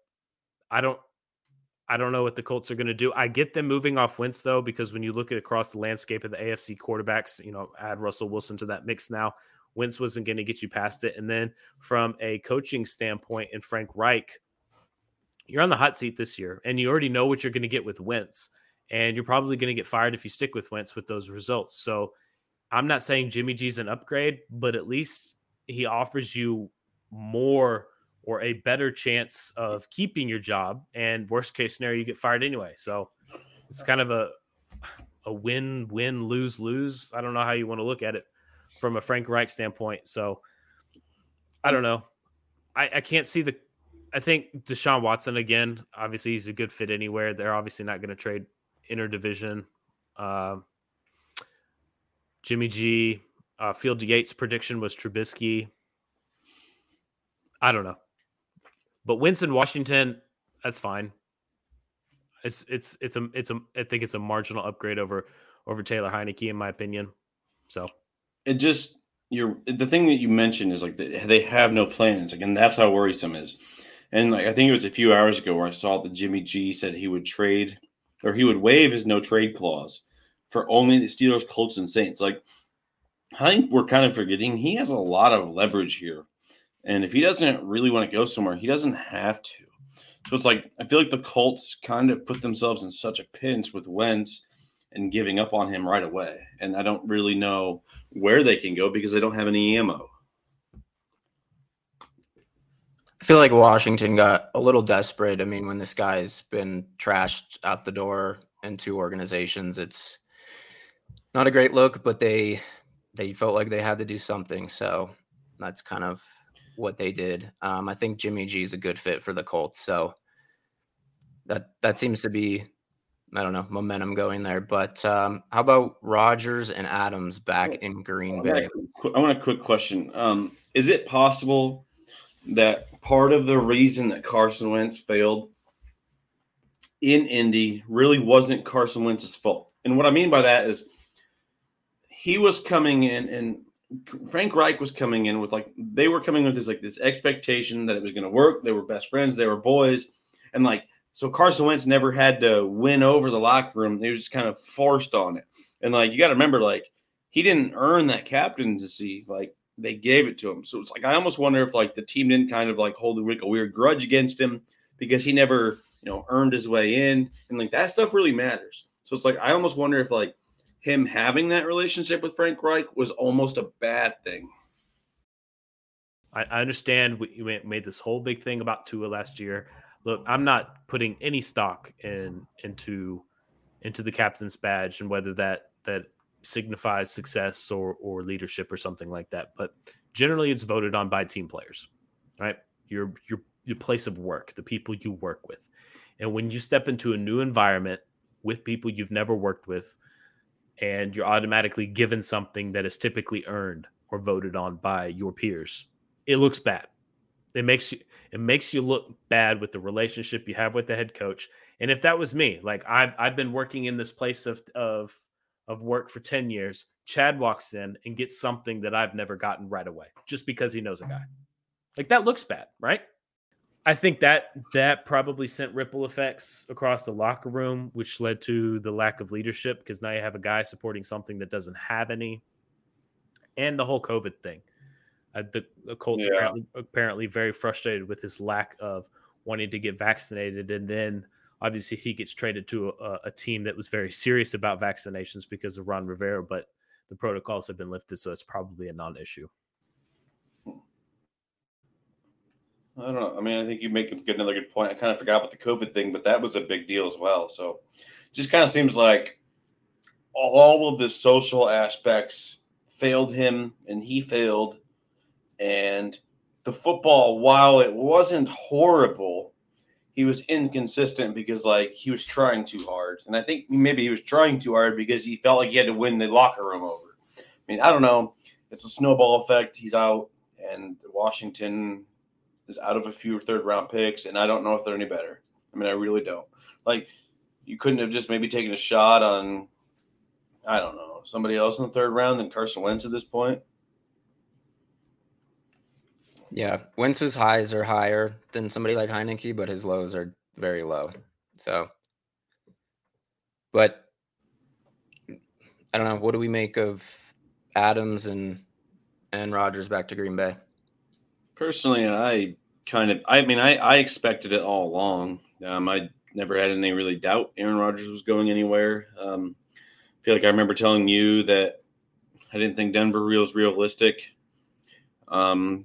I don't I don't know what the Colts are going to do. I get them moving off Wentz though, because when you look at across the landscape of the AFC quarterbacks, you know, add Russell Wilson to that mix now. Wentz wasn't going to get you past it. And then from a coaching standpoint, and Frank Reich, you're on the hot seat this year, and you already know what you're going to get with Wentz, and you're probably going to get fired if you stick with Wentz with those results. So I'm not saying Jimmy G's an upgrade, but at least he offers you more or a better chance of keeping your job. And worst case scenario, you get fired anyway. So it's kind of a a win win lose lose. I don't know how you want to look at it from a Frank Reich standpoint. So I don't know. I, I can't see the. I think Deshaun Watson again. Obviously, he's a good fit anywhere. They're obviously not going to trade interdivision. Uh, Jimmy G. Uh, Field Yates' prediction was Trubisky. I don't know. But Wentz to Washington, that's fine. It's it's it's a it's a I think it's a marginal upgrade over over Taylor Heinicke in my opinion. So it just you're the thing that you mentioned is like they have no plans. Again, that's how worrisome is. And like I think it was a few hours ago where I saw that Jimmy G said he would trade or he would waive his no trade clause for only the Steelers, Colts, and Saints. Like I think we're kind of forgetting he has a lot of leverage here and if he doesn't really want to go somewhere, he doesn't have to. So it's like I feel like the Colts kind of put themselves in such a pinch with Wentz, and giving up on him right away. And I don't really know where they can go because they don't have any ammo. I feel like Washington got a little desperate. I mean, when this guy's been trashed out the door in two organizations, it's not a great look, but they they felt like they had to do something. So that's kind of what they did. Um, I think Jimmy G is a good fit for the Colts. So that that seems to be I don't know momentum going there. But um, how about Rodgers and Adams back in Green Bay? I want a quick question. Um, is it possible that part of the reason that Carson Wentz failed in Indy really wasn't Carson Wentz's fault? And what I mean by that is he was coming in and Frank Reich was coming in with like they were coming with this like this expectation that it was going to work. They were best friends. They were boys, and like so Carson Wentz never had to win over the locker room. They was just kind of forced on it. And like you got to remember, like he didn't earn that captaincy. Like they gave it to him. So it's like I almost wonder if like the team didn't kind of like hold a, weird grudge against him because he never you know earned his way in, and like that stuff really matters. So it's like I almost wonder if like him having that relationship with Frank Reich was almost a bad thing. I, I understand we made this whole big thing about Tua last year look, I'm not putting any stock in into into the captain's badge and whether that that signifies success or or leadership or something like that. But generally, it's voted on by team players, right? Your your your place of work, the people you work with, and when you step into a new environment with people you've never worked with, and you're automatically given something that is typically earned or voted on by your peers, it looks bad. It makes you it makes you look bad with the relationship you have with the head coach. And if that was me, like I've I've been working in this place of of of work for 10 years, Chad walks in and gets something that I've never gotten right away just because he knows a guy. Like that looks bad, right? I think that that probably sent ripple effects across the locker room, which led to the lack of leadership because now you have a guy supporting something that doesn't have any, and the whole COVID thing. Uh, the, the, Colts yeah. apparently, apparently very frustrated with his lack of wanting to get vaccinated, and then obviously he gets traded to a, a, team that was very serious about vaccinations because of Ron Rivera, but the protocols have been lifted, so it's probably a non-issue. I don't know. I mean, I think you make another good point. I kind of forgot about the COVID thing, but that was a big deal as well. So, just kind of seems like all of the social aspects failed him, and he failed and the football, while it wasn't horrible, he was inconsistent because like he was trying too hard. And I think maybe he was trying too hard because he felt like he had to win the locker room over. I mean, I don't know. It's a snowball effect. He's out, and Washington is out of a few third round picks, and I don't know if they're any better. I mean, I really don't. Like, you couldn't have just maybe taken a shot on, I don't know, somebody else in the third round than Carson Wentz at this point. Yeah, Wentz's highs are higher than somebody like Heinicke, but his lows are very low. So, but I don't know. What do we make of Adams and and Rodgers back to Green Bay? Personally, I kind of, I mean, I I expected it all along. Um, I never had any really doubt Aaron Rodgers was going anywhere. Um, I feel like I remember telling you that I didn't think Denver real was realistic. Um,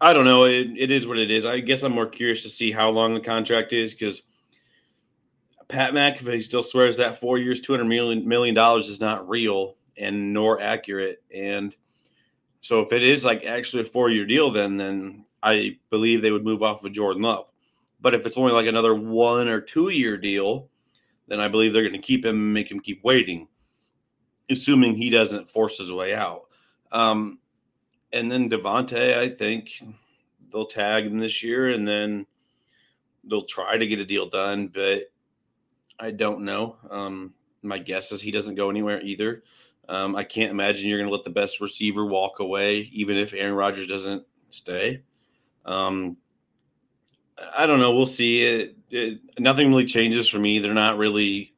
I don't know. It, it is what it is. I guess I'm more curious to see how long the contract is because Pat McAfee still swears that four years, two hundred million million dollars is not real and nor accurate. And so, if it is like actually a four year deal, then then I believe they would move off of Jordan Love. But if it's only like another one or two year deal, then I believe they're going to keep him and make him keep waiting, assuming he doesn't force his way out. Um, and then Davante, I think they'll tag him this year, and then they'll try to get a deal done. But I don't know. Um, my guess is he doesn't go anywhere either. Um, I can't imagine you're going to let the best receiver walk away, even if Aaron Rodgers doesn't stay. Um, I don't know. We'll see. It, it, nothing really changes for me. They're not really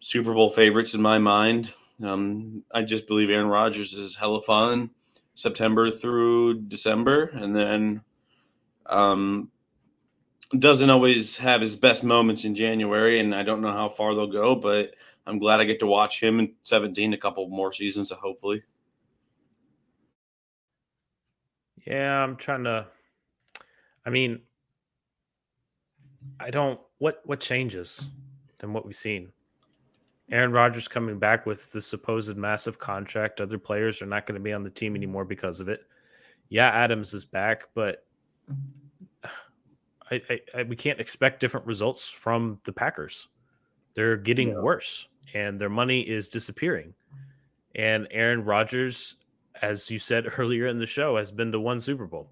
Super Bowl favorites in my mind. Um, I just believe Aaron Rodgers is hella fun. September through December, and then um, doesn't always have his best moments in January, and I don't know how far they'll go, but I'm glad I get to watch him in 17 a couple more seasons, hopefully. Yeah, I'm trying to. I mean, I don't. What what changes than what we've seen? Aaron Rodgers coming back with the supposed massive contract. Other players are not going to be on the team anymore because of it. Yeah, Adams is back, but I, I, I we can't expect different results from the Packers. They're getting yeah. worse, and their money is disappearing. And Aaron Rodgers, as you said earlier in the show, has been to one Super Bowl.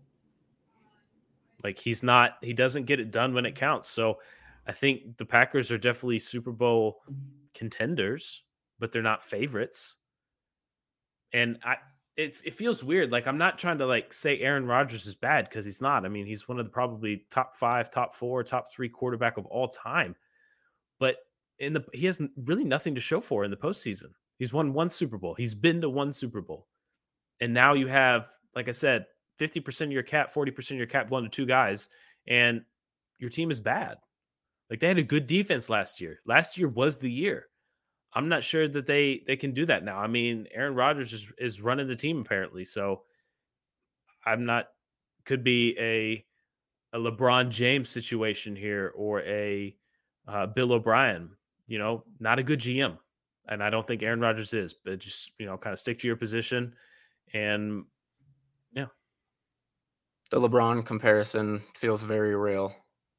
Like he's not, he doesn't get it done when it counts. So I think the Packers are definitely Super Bowl contenders, but they're not favorites. And I, it, it feels weird. Like I'm not trying to like say Aaron Rodgers is bad because he's not. I mean, he's one of the probably top five, top four, top three quarterback of all time. But in the he has really nothing to show for in the postseason. He's won one Super Bowl. He's been to one Super Bowl. And now you have, like I said, 50% of your cap, 40% of your cap, one to two guys, and your team is bad. Like they had a good defense last year. Last year was the year. I'm not sure that they they can do that now. I mean, Aaron Rodgers is is running the team apparently, so I'm not could be a a LeBron James situation here or a uh, Bill O'Brien. You know, not a good GM, and I don't think Aaron Rodgers is. But just you know, kind of stick to your position, and yeah. The LeBron comparison feels very real.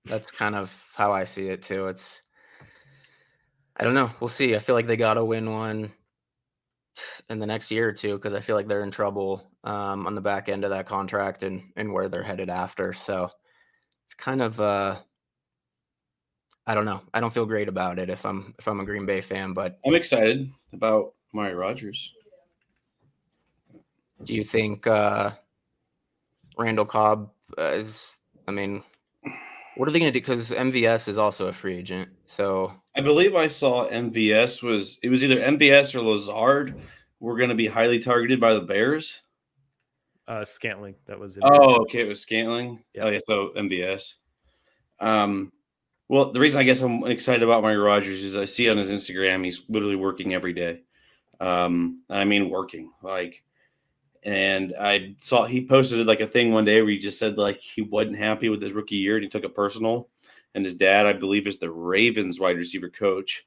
That's kind of how I see it too. It's I don't know. We'll see. I feel like they got to win one in the next year or two because I feel like they're in trouble um, on the back end of that contract and and where they're headed after. So it's kind of uh, I don't know. I don't feel great about it if I'm if I'm a Green Bay fan, but I'm excited about Amari Rodgers. Do you think uh, Randall Cobb is? I mean, what are they going to do? Because MVS is also a free agent. So I believe I saw MVS was it was either MVS or Lazard were going to be highly targeted by the Bears. Uh, Scantling, that was it. Oh, okay, it was Scantling. Yeah. Oh, yeah, so MVS. Um, well, the reason I guess I'm excited about Mike Rodgers is I see on his Instagram he's literally working every day. Um, I mean working like and I saw he posted like a thing one day where he just said like he wasn't happy with his rookie year and he took it personal. And his dad, I believe, is the Ravens wide receiver coach,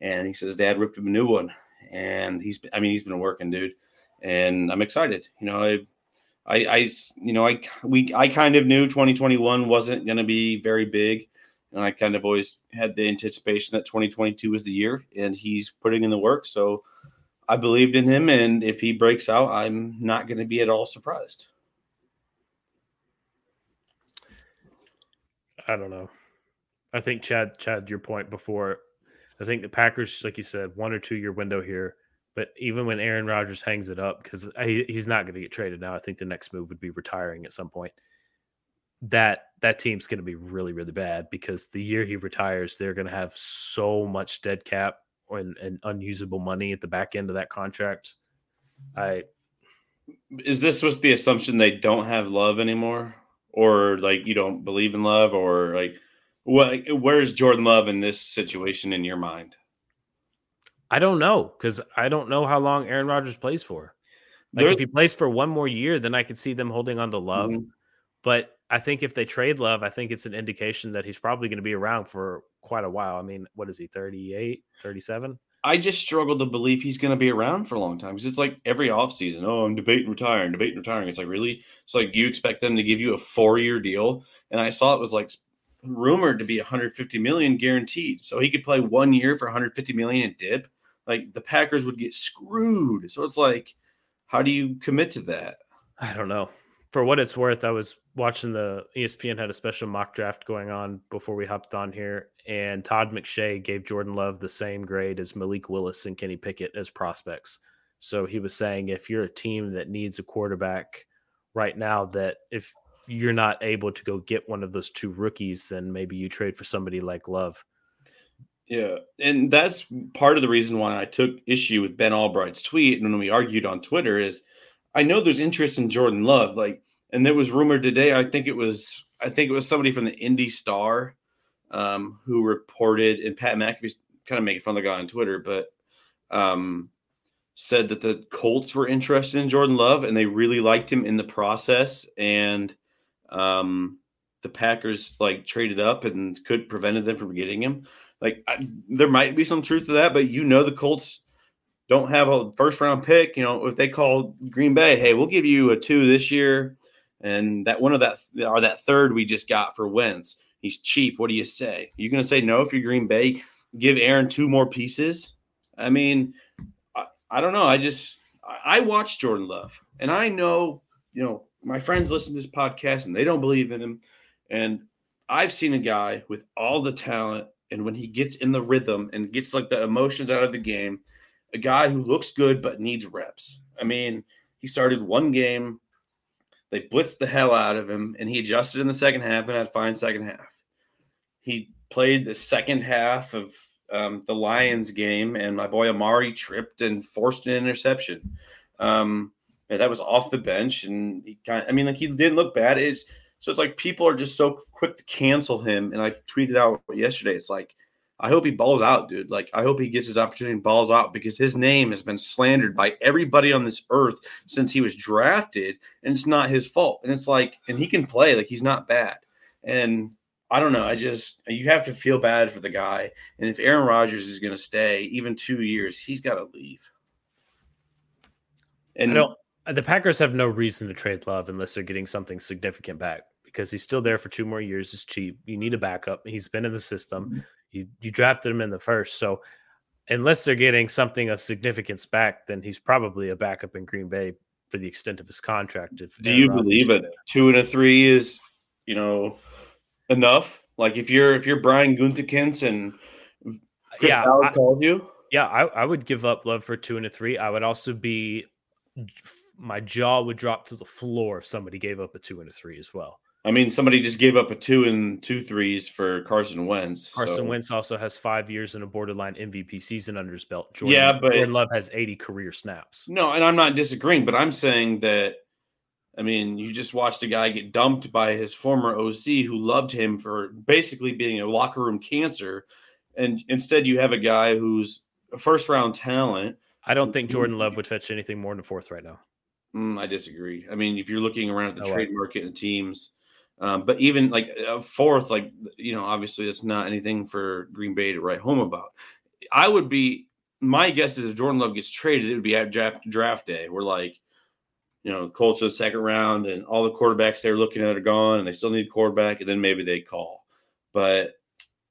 and he says dad ripped him a new one, and he's I mean he's been working, dude, and I'm excited. You know, I, I, I you know I we I kind of knew 2021 wasn't going to be very big. And I kind of always had the anticipation that 2022 was the year, and he's putting in the work. So I believed in him, and if he breaks out, I'm not going to be at all surprised. I don't know. I think Chad, Chad, your point before. I think the Packers, like you said, one or two year window here. But even when Aaron Rodgers hangs it up, because he's not going to get traded now, I think the next move would be retiring at some point. That that team's going to be really, really bad because the year he retires, they're going to have so much dead cap and, and unusable money at the back end of that contract. I is this was the assumption they don't have love anymore, or like you don't believe in love, or like what? Where's Jordan Love in this situation in your mind? I don't know because I don't know how long Aaron Rodgers plays for. Like There's, if he plays for one more year, then I could see them holding on to Love. Mm-hmm. But I think if they trade Love, I think it's an indication that he's probably going to be around for quite a while. I mean, what is he, 38, 37? I just struggle to believe he's going to be around for a long time because it's like every offseason, oh, I'm debating retiring, debating retiring. It's like, really? It's like you expect them to give you a four year deal. And I saw it was like rumored to be 150 million guaranteed. So he could play one year for 150 million and dip. Like the Packers would get screwed. So it's like, how do you commit to that? I don't know. For what it's worth, I was watching the ESPN had a special mock draft going on before we hopped on here, and Todd McShay gave Jordan Love the same grade as Malik Willis and Kenny Pickett as prospects. So he was saying if you're a team that needs a quarterback right now, that if you're not able to go get one of those two rookies, then maybe you trade for somebody like Love. Yeah, and that's part of the reason why I took issue with Ben Allbright's tweet and when we argued on Twitter is I know there's interest in Jordan Love, like, and there was rumored today. I think it was I think it was somebody from the Indy Star um, who reported, and Pat McAfee's kind of making fun of the guy on Twitter, but um, said that the Colts were interested in Jordan Love and they really liked him in the process, and um, the Packers like traded up and could prevented them from getting him. Like I, there might be some truth to that, but you know the Colts don't have a first round pick. You know if they call Green Bay, hey, we'll give you a two this year, and that one of that or that third we just got for Wentz. He's cheap. What do you say? Are you going to say no if you're Green Bay? Give Aaron two more pieces. I mean, I, I don't know. I just I, I watch Jordan Love, and I know you know my friends listen to this podcast and they don't believe in him. And I've seen a guy with all the talent, and when he gets in the rhythm and gets like the emotions out of the game, a guy who looks good but needs reps. I mean, he started one game, they blitzed the hell out of him, and he adjusted in the second half and had a fine second half. He played the second half of um, the Lions game, and my boy Amari tripped and forced an interception. Um, that was off the bench, and he kind of, I mean, like he didn't look bad. It's so it's like people are just so quick to cancel him. And I tweeted out yesterday, it's like, I hope he balls out, dude. Like, I hope he gets his opportunity and balls out because his name has been slandered by everybody on this earth since he was drafted, and it's not his fault. And it's like, and he can play, like, he's not bad. And I don't know. I just, you have to feel bad for the guy. And if Aaron Rodgers is going to stay even two years, he's got to leave. And I don't, uh, the Packers have no reason to trade Love unless they're getting something significant back because he's still there for two more years. It's cheap. You need a backup. He's been in the system. Mm-hmm. You you drafted him in the first, so unless they're getting something of significance back, then he's probably a backup in Green Bay for the extent of his contract. If do you believe a two and a three is you know enough? Like if you're if you're Brian Gutekunst and Chris yeah, Ballard called you, yeah, I, I would give up love for two and a three. I would also be my jaw would drop to the floor if somebody gave up a two and a three as well. I mean, somebody just gave up a two and two threes for Carson Wentz. Carson so. Wentz also has five years in a borderline MVP season under his belt. Jordan, yeah, but Jordan Love has 80 career snaps. No, and I'm not disagreeing, but I'm saying that I mean, you just watched a guy get dumped by his former OC who loved him for basically being a locker room cancer. And instead, you have a guy who's a first round talent. I don't think Jordan Love would fetch anything more than fourth right now. Mm, I disagree. I mean, if you're looking around at the trade market and teams, um, but even like a fourth, like you know, obviously that's not anything for Green Bay to write home about. I would be my guess is if Jordan Love gets traded, it would be at draft draft day. We're like, you know, Colts the second round, and all the quarterbacks they're looking at are gone, and they still need quarterback, and then maybe they call. But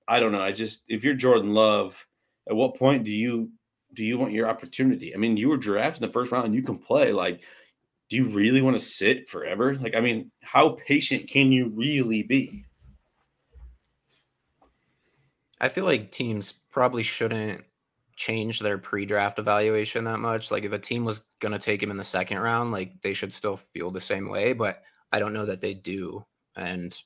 I don't know. I just if you're Jordan Love, at what point do you do you want your opportunity? I mean, you were drafted in the first round, and you can play. Like do you really want to sit forever? Like, I mean, how patient can you really be? I feel like teams probably shouldn't change their pre-draft evaluation that much. Like if a team was going to take him in the second round, like they should still feel the same way, but I don't know that they do. And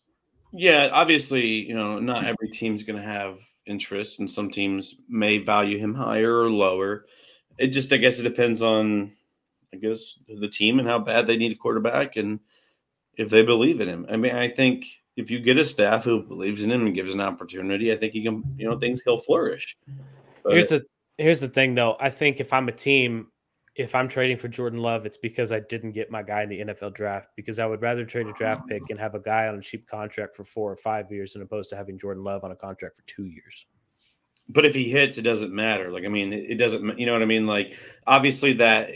yeah, obviously, you know, not every team's going to have interest and some teams may value him higher or lower. It just I guess it depends on I guess the team and how bad they need a quarterback and if they believe in him. I mean, I think if you get a staff who believes in him and gives an opportunity, I think he can, you know, things he'll flourish. But, here's the here's the thing though. I think if I'm a team, if I'm trading for Jordan Love, it's because I didn't get my guy in the NFL draft because I would rather trade a draft pick and have a guy on a cheap contract for four or five years than opposed to having Jordan Love on a contract for two years. But if he hits, it doesn't matter. Like I mean, it doesn't. You know what I mean? Like obviously that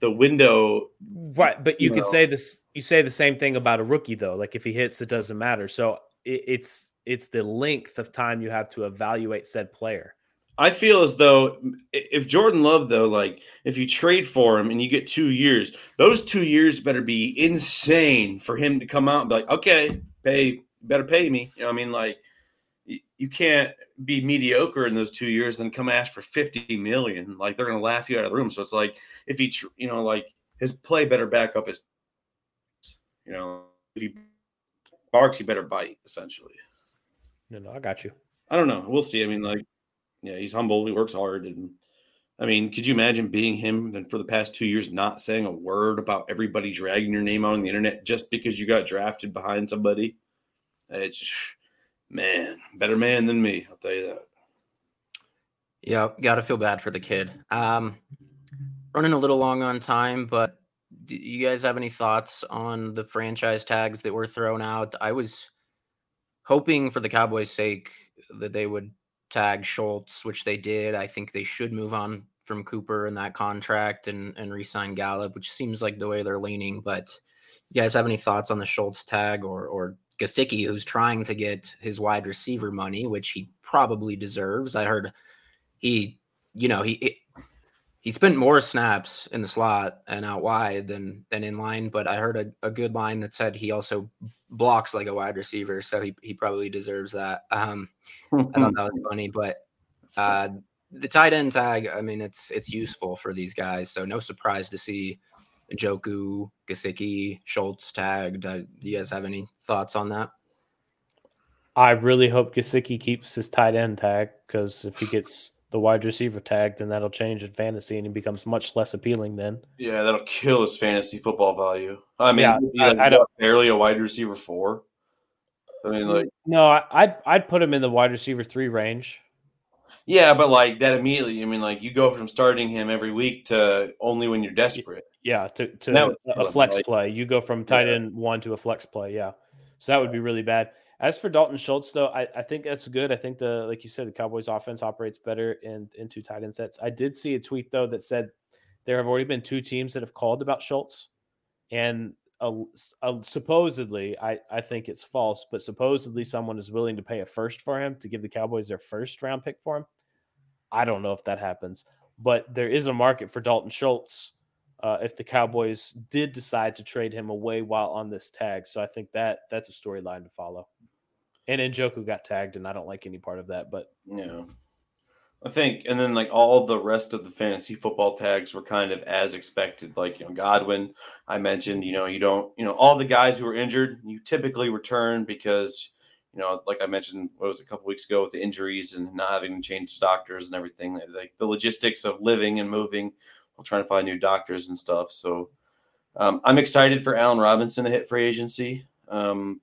the window right but you, you could know. say this you say the same thing about a rookie though. Like if he hits it doesn't matter. So it, it's it's the length of time you have to evaluate said player. I feel as though if jordan love though like if you trade for him and you get two years those two years better be insane for him to come out and be like okay pay better pay me. You know i mean? Like you can't be mediocre in those two years and then come ask for 50 million. Like they're gonna laugh you out of the room. So it's like if he you know like his play better back up his you know if he barks he better bite essentially. No no i got you. I don't know. We'll see. I mean like yeah he's humble. He works hard. And i mean could you imagine being him then for the past two years not saying a word about everybody dragging your name out on the internet just because you got drafted behind somebody? It's man, better man than me. I'll tell you that. Yeah, got to feel bad for the kid. Um, running a little long on time, but do you guys have any thoughts on the franchise tags that were thrown out? I was hoping for the Cowboys' sake that they would tag Schultz, which they did. I think they should move on from Cooper in that contract and and re-sign Gallup, which seems like the way they're leaning. But you guys have any thoughts on the Schultz tag or or Gesicki, who's trying to get his wide receiver money, which he probably deserves? I heard he, you know, he he spent more snaps in the slot and out wide than than in line, but I heard a, a good line that said he also blocks like a wide receiver, so he, he probably deserves that. Um, I thought that was funny, but uh, the tight end tag, I mean, it's it's useful for these guys, so no surprise to see Njoku, Gesicki, Schultz tagged. Uh, do you guys have any thoughts on that? I really hope Gesicki keeps his tight end tag because if he gets the wide receiver tag, then that'll change in fantasy and he becomes much less appealing then. Yeah, that'll kill his fantasy football value. I mean, Yeah, I- I don't- barely a wide receiver four. I mean, like, No, I, I'd I'd put him in the wide receiver three range. yeah, but like that immediately. I mean, like you go from starting him every week to only when you're desperate. Yeah, to, to a flex right? play. You go from tight end one to a flex play. Yeah. So that would be really bad. As for Dalton Schultz, though, I, I think that's good. I think the like you said, the Cowboys offense operates better in in two tight end sets. I did see a tweet though that said there have already been two teams that have called about Schultz, and uh, uh, supposedly, I I think it's false, but supposedly someone is willing to pay a first for him to give the Cowboys their first round pick for him. I don't know if that happens, but there is a market for Dalton Schultz uh, if the Cowboys did decide to trade him away while on this tag. So I think that that's a storyline to follow. And Njoku got tagged, and I don't like any part of that. But Yeah. I think, and then like all the rest of the fantasy football tags were kind of as expected. Like, you know, Godwin, I mentioned, you know, you don't, you know, all the guys who were injured, you typically return because, you know, like I mentioned, what was it, a couple weeks ago with the injuries and not having to change doctors and everything, like the logistics of living and moving while trying to find new doctors and stuff. So um, I'm excited for Allen Robinson to hit free agency. Um,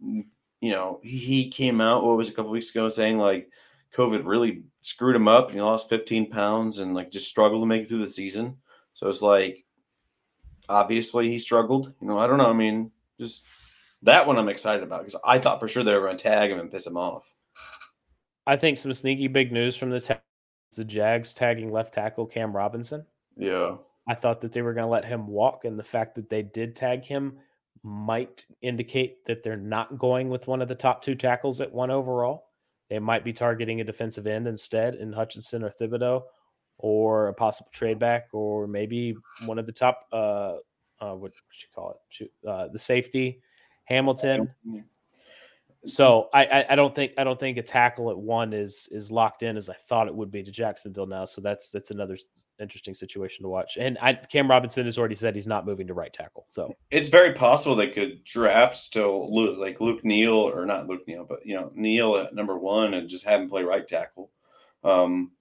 you know, he, came out, what was a couple weeks ago saying like, COVID really screwed him up. And he lost 15 pounds and like just struggled to make it through the season. So it's like obviously he struggled. You know, I don't know. I mean, just that one I'm excited about because I thought for sure they were going to tag him and piss him off. I think some sneaky big news from this the Jags tagging left tackle Cam Robinson. Yeah. I thought that they were going to let him walk, and the fact that they did tag him might indicate that they're not going with one of the top two tackles at one overall. They might be targeting a defensive end instead in Hutchinson or Thibodeaux, or a possible trade back, or maybe one of the top, uh, uh what should you call it? Uh, the safety, Hamilton. So I, I I don't think I don't think a tackle at one is is locked in as I thought it would be to Jacksonville now. So that's that's another interesting situation to watch. And I, Cam Robinson has already said he's not moving to right tackle. So It's very possible they could draft still Luke, like Luke Neal or not Luke Neal, but you know Neal at number one and just have him play right tackle. Um,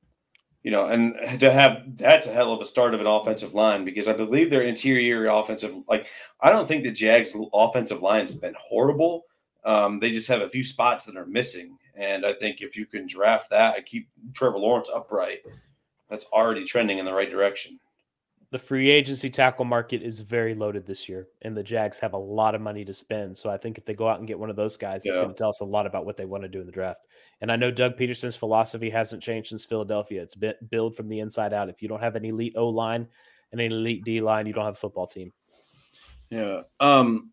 you know, and to have that's a hell of a start of an offensive line because I believe their interior offensive, like I don't think the Jags' offensive line's been horrible. Um, they just have a few spots that are missing, and I think if you can draft that and keep Trevor Lawrence upright, that's already trending in the right direction. the free agency tackle market is very loaded this year, and the Jags have a lot of money to spend. So I think if they go out and get one of those guys, it's going to tell us a lot about what they want to do in the draft. And I know Doug Pederson's philosophy hasn't changed since Philadelphia. It's been build from the inside out. If you don't have an elite O line and an elite D line, you don't have a football team. Yeah. Um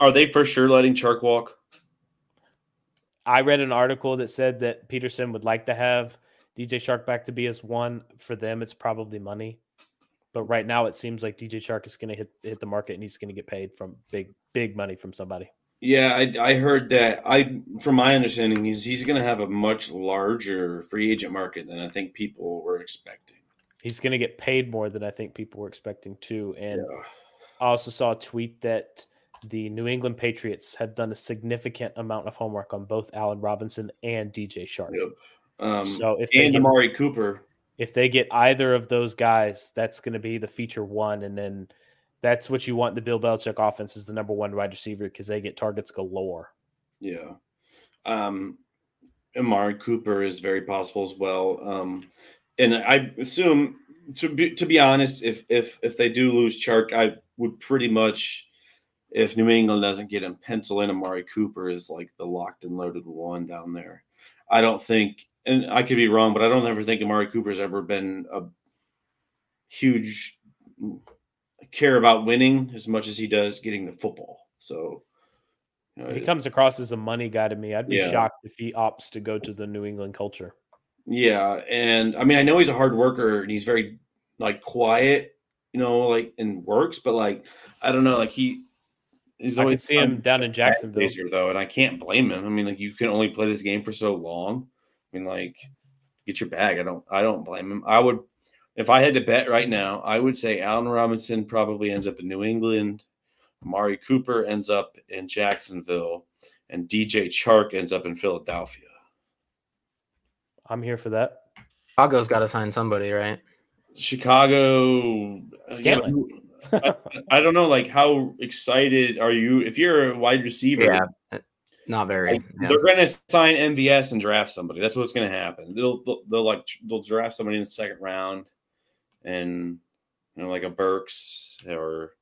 are they for sure letting Chark walk? I read an article that said that Pederson would like to have DJ Chark back to be as one. For them, it's probably money. But right now, it seems like DJ Chark is going to hit hit the market and he's going to get paid from big big money from somebody. Yeah, I, I heard that. I, from my understanding, he's he's going to have a much larger free agent market than I think people were expecting. He's going to get paid more than I think people were expecting too. And Yeah. I also saw a tweet that the New England Patriots have done a significant amount of homework on both Allen Robinson and DJ Chark. Yep. Um, So if and Amari Cooper. if they get either of those guys, that's going to be the feature one, and then That's what you want. The Bill Belichick offense is the number one wide receiver because they get targets galore. Yeah. Um, Amari Cooper is very possible as well. Um, and I assume to be to be honest, if if if they do lose Chark, I would pretty much if New England doesn't get him, pencil in Amari Cooper is like the locked and loaded one down there. I don't think, and I could be wrong, but I don't ever think Amari Cooper's ever been a huge mm, care about winning as much as he does getting the football. So you know, he comes across as a money guy to me. I'd be Yeah. shocked if he opts to go to the New England culture. Yeah, and I mean, I know he's a hard worker and he's very like quiet, you know, like and works, but like I don't know, like he he's I could always see him down in Jacksonville. Jacksonville though, and I can't blame him. I mean, like you can only play this game for so long. I mean, like get your bag. I don't I don't blame him. I would if I had to bet right now, I would say Allen Robinson probably ends up in New England. Amari Cooper ends up in Jacksonville, and DJ Chark ends up in Philadelphia. I'm here for that. Chicago's got to sign somebody, right? Chicago. uh, Scantling. you know, I, I don't know. Like, how excited are you if you're a wide receiver? Yeah, Not very. like, yeah. They're going to sign MVS and draft somebody. That's what's going to happen. They'll, they'll they'll like they'll draft somebody in the second round, and you know like a Burks or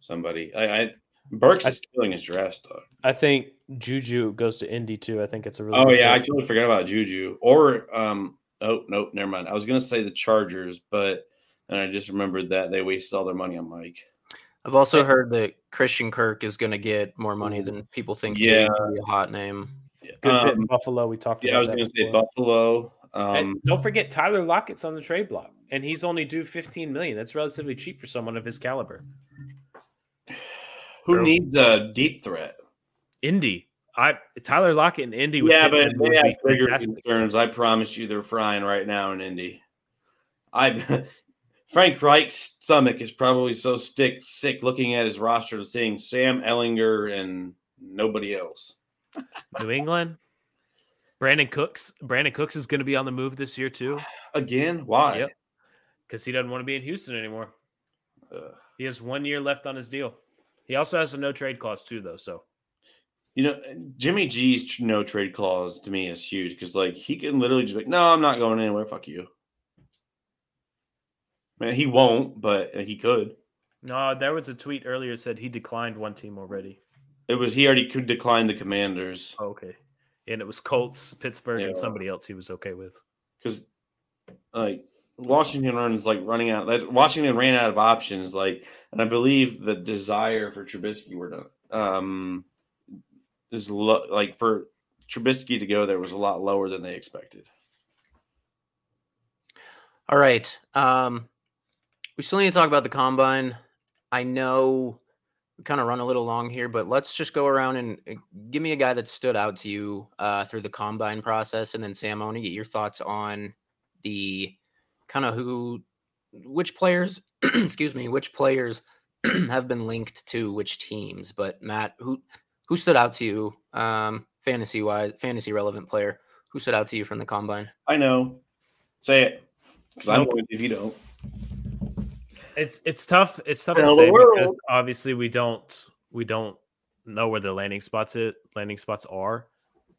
somebody. I, I Burks I- is killing his draft stock. I think Juju goes to Indy too. I think it's a really Oh good yeah, I totally forgot about Juju. Or um oh nope, never mind. I was gonna say the Chargers, but and I just remembered that they wasted all their money on Mike. I've also heard that Christian Kirk is going to get more money than people think. Yeah. He's be a hot name. good fit in Um, Buffalo. We talked about. yeah, I was gonna say. Buffalo. Hey, Um don't forget Tyler Lockett's on the trade block, and he's only due 15 million. That's relatively cheap for someone of his caliber. who needs a deep threat? Indy, I Tyler Lockett and Indy. Yeah, but they have bigger fantastic. concerns. I promise you they're frying right now in Indy. I Frank Reich's stomach is probably so stick sick looking at his roster and seeing Sam Ehlinger and nobody else. New England. Brandin Cooks. Brandin Cooks is going to be on the move this year too, Again, why? Yep. because he doesn't want to be in Houston anymore. Ugh. He has one year left on his deal. He also has a no trade clause too, though. So You know, Jimmy G's no trade clause to me is huge because, like, he can literally just be like, "No, I'm not going anywhere. Fuck you." Man, he won't, but he could. no, there was a tweet earlier that said he declined one team already. It was he already could decline the Commanders Oh, okay, and it was Colts, Pittsburgh, Yeah. and somebody else he was okay with. because, like, Washington runs like running out. Like, Washington ran out of options. Like, and I believe the desire for Trubisky were to um is lo- like for Trubisky to go there was a lot lower than they expected. All right. Um, we still need to talk about the combine. I know we kind of run a little long here, but let's just go around and uh, give me a guy that stood out to you uh, through the combine process, and then Sam, I want to get your thoughts on the kind of who, which players, excuse me, which players have been linked to which teams. But Matt, who who stood out to you, um, fantasy wise, fantasy relevant player? Who stood out to you from the combine? I know. Say it because I'm Nope. going if you don't. It's it's tough. It's tough to say because obviously we don't we don't know where the landing spots it landing spots are,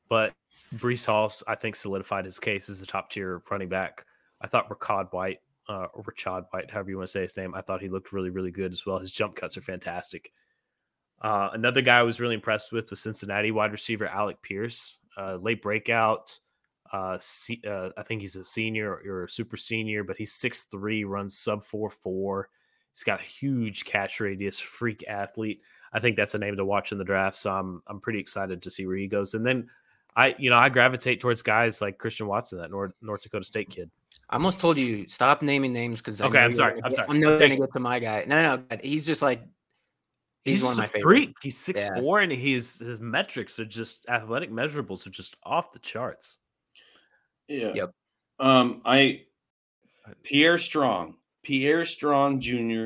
but Breece Hall I think solidified his case as a top tier running back. I thought Ricard White uh, or Rachaad White, however you want to say his name, I thought he looked really really good as well. His jump cuts are fantastic. Uh, another guy I was really impressed with was Cincinnati wide receiver Alec Pierce, uh, late breakout. Uh, uh, I think he's a senior or a super senior, but he's 6'3, runs sub 4 4. He's got a huge catch radius, freak athlete. I think that's a name to watch in the draft. So I'm I'm pretty excited to see where he goes. And then I, you know, I gravitate towards guys like Christian Watson, that North North Dakota State kid. I almost told you stop naming names because Okay, I'm sorry, I'm sorry. I'm not going to get to my guy. No, no. He's just like he's, one of my freak. He's six Yeah. four, and he's his metrics are just athletic measurables are just off the charts. Yeah. Yep. Um, I Pierre Strong, Pierre Strong Jr.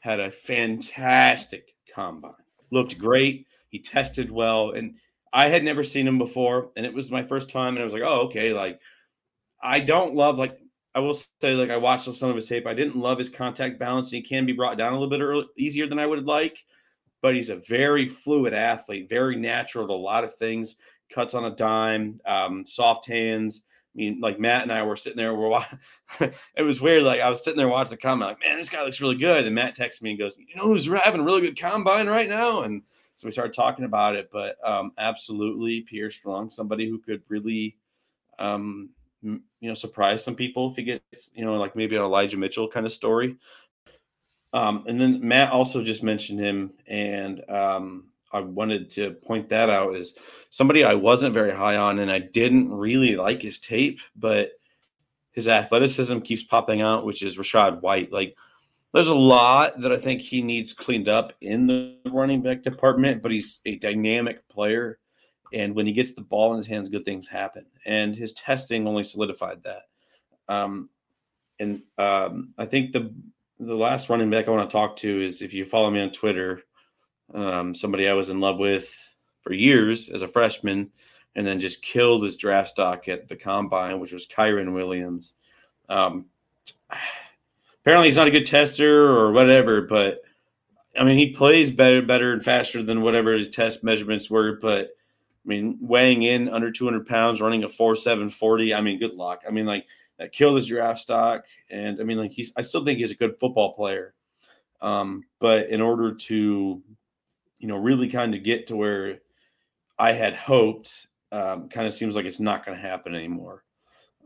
had a fantastic combine. Looked great. He tested well, and I had never seen him before, and it was my first time, and I was like, oh, okay. Like, I don't love like I will say, like I watched some of his tape. I didn't love his contact balance. and He can be brought down a little bit early, easier than I would like, but he's a very fluid athlete, very natural to a lot of things. Cuts on a dime, um, soft hands. I mean, like Matt and I were sitting there. We're it was weird. Like I was sitting there watching the combine. Like, man, this guy looks really good. And Matt texts me and goes, "You know who's having a really good combine right now?" And so we started talking about it. But um, absolutely, Pierre Strong, somebody who could really um, you know, surprise some people if he gets, you know, like maybe an Elijah Mitchell kind of story. Um, and then Matt also just mentioned him, and um, I wanted to point that out is somebody I wasn't very high on, and I didn't really like his tape, but his athleticism keeps popping out, which is Rachaad White. Like, there's a lot that I think he needs cleaned up in the running back department, but he's a dynamic player and when he gets the ball in his hands, good things happen. And his testing only solidified that. Um, and um, I think the the last running back I want to talk to is if you follow me on Twitter, um, somebody I was in love with for years as a freshman, and then just killed his draft stock at the combine, which was Kyren Williams. Um, apparently, he's not a good tester or whatever, but I mean, he plays better, better and faster than whatever his test measurements were, but I mean, weighing in under 200 pounds, running a 4.740. I mean, good luck. I mean, like that killed his draft stock. And I mean, like he's, I still think he's a good football player. Um, but in order to, you know, really kind of get to where I had hoped, um, kind of seems like it's not going to happen anymore.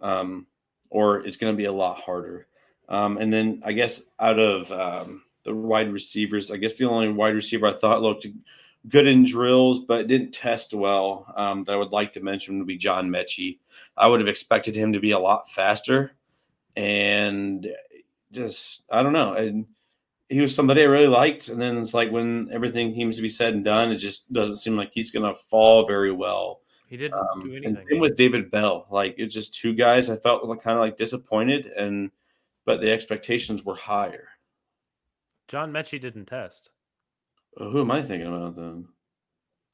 Um, or it's going to be a lot harder. Um, and then I guess out of um, the wide receivers, I guess the only wide receiver I thought looked good in drills, but didn't test well. Um, that I would like to mention would be John Metchie. I would have expected him to be a lot faster, and just I don't know. And he was somebody I really liked, and then it's like when everything seems to be said and done, it just doesn't seem like he's going to fall very well. He didn't um, do anything. And same with David Bell. Like it's just two guys I felt kind of like disappointed, and but the expectations were higher. John Metchie didn't test. Uh, who am I thinking about then?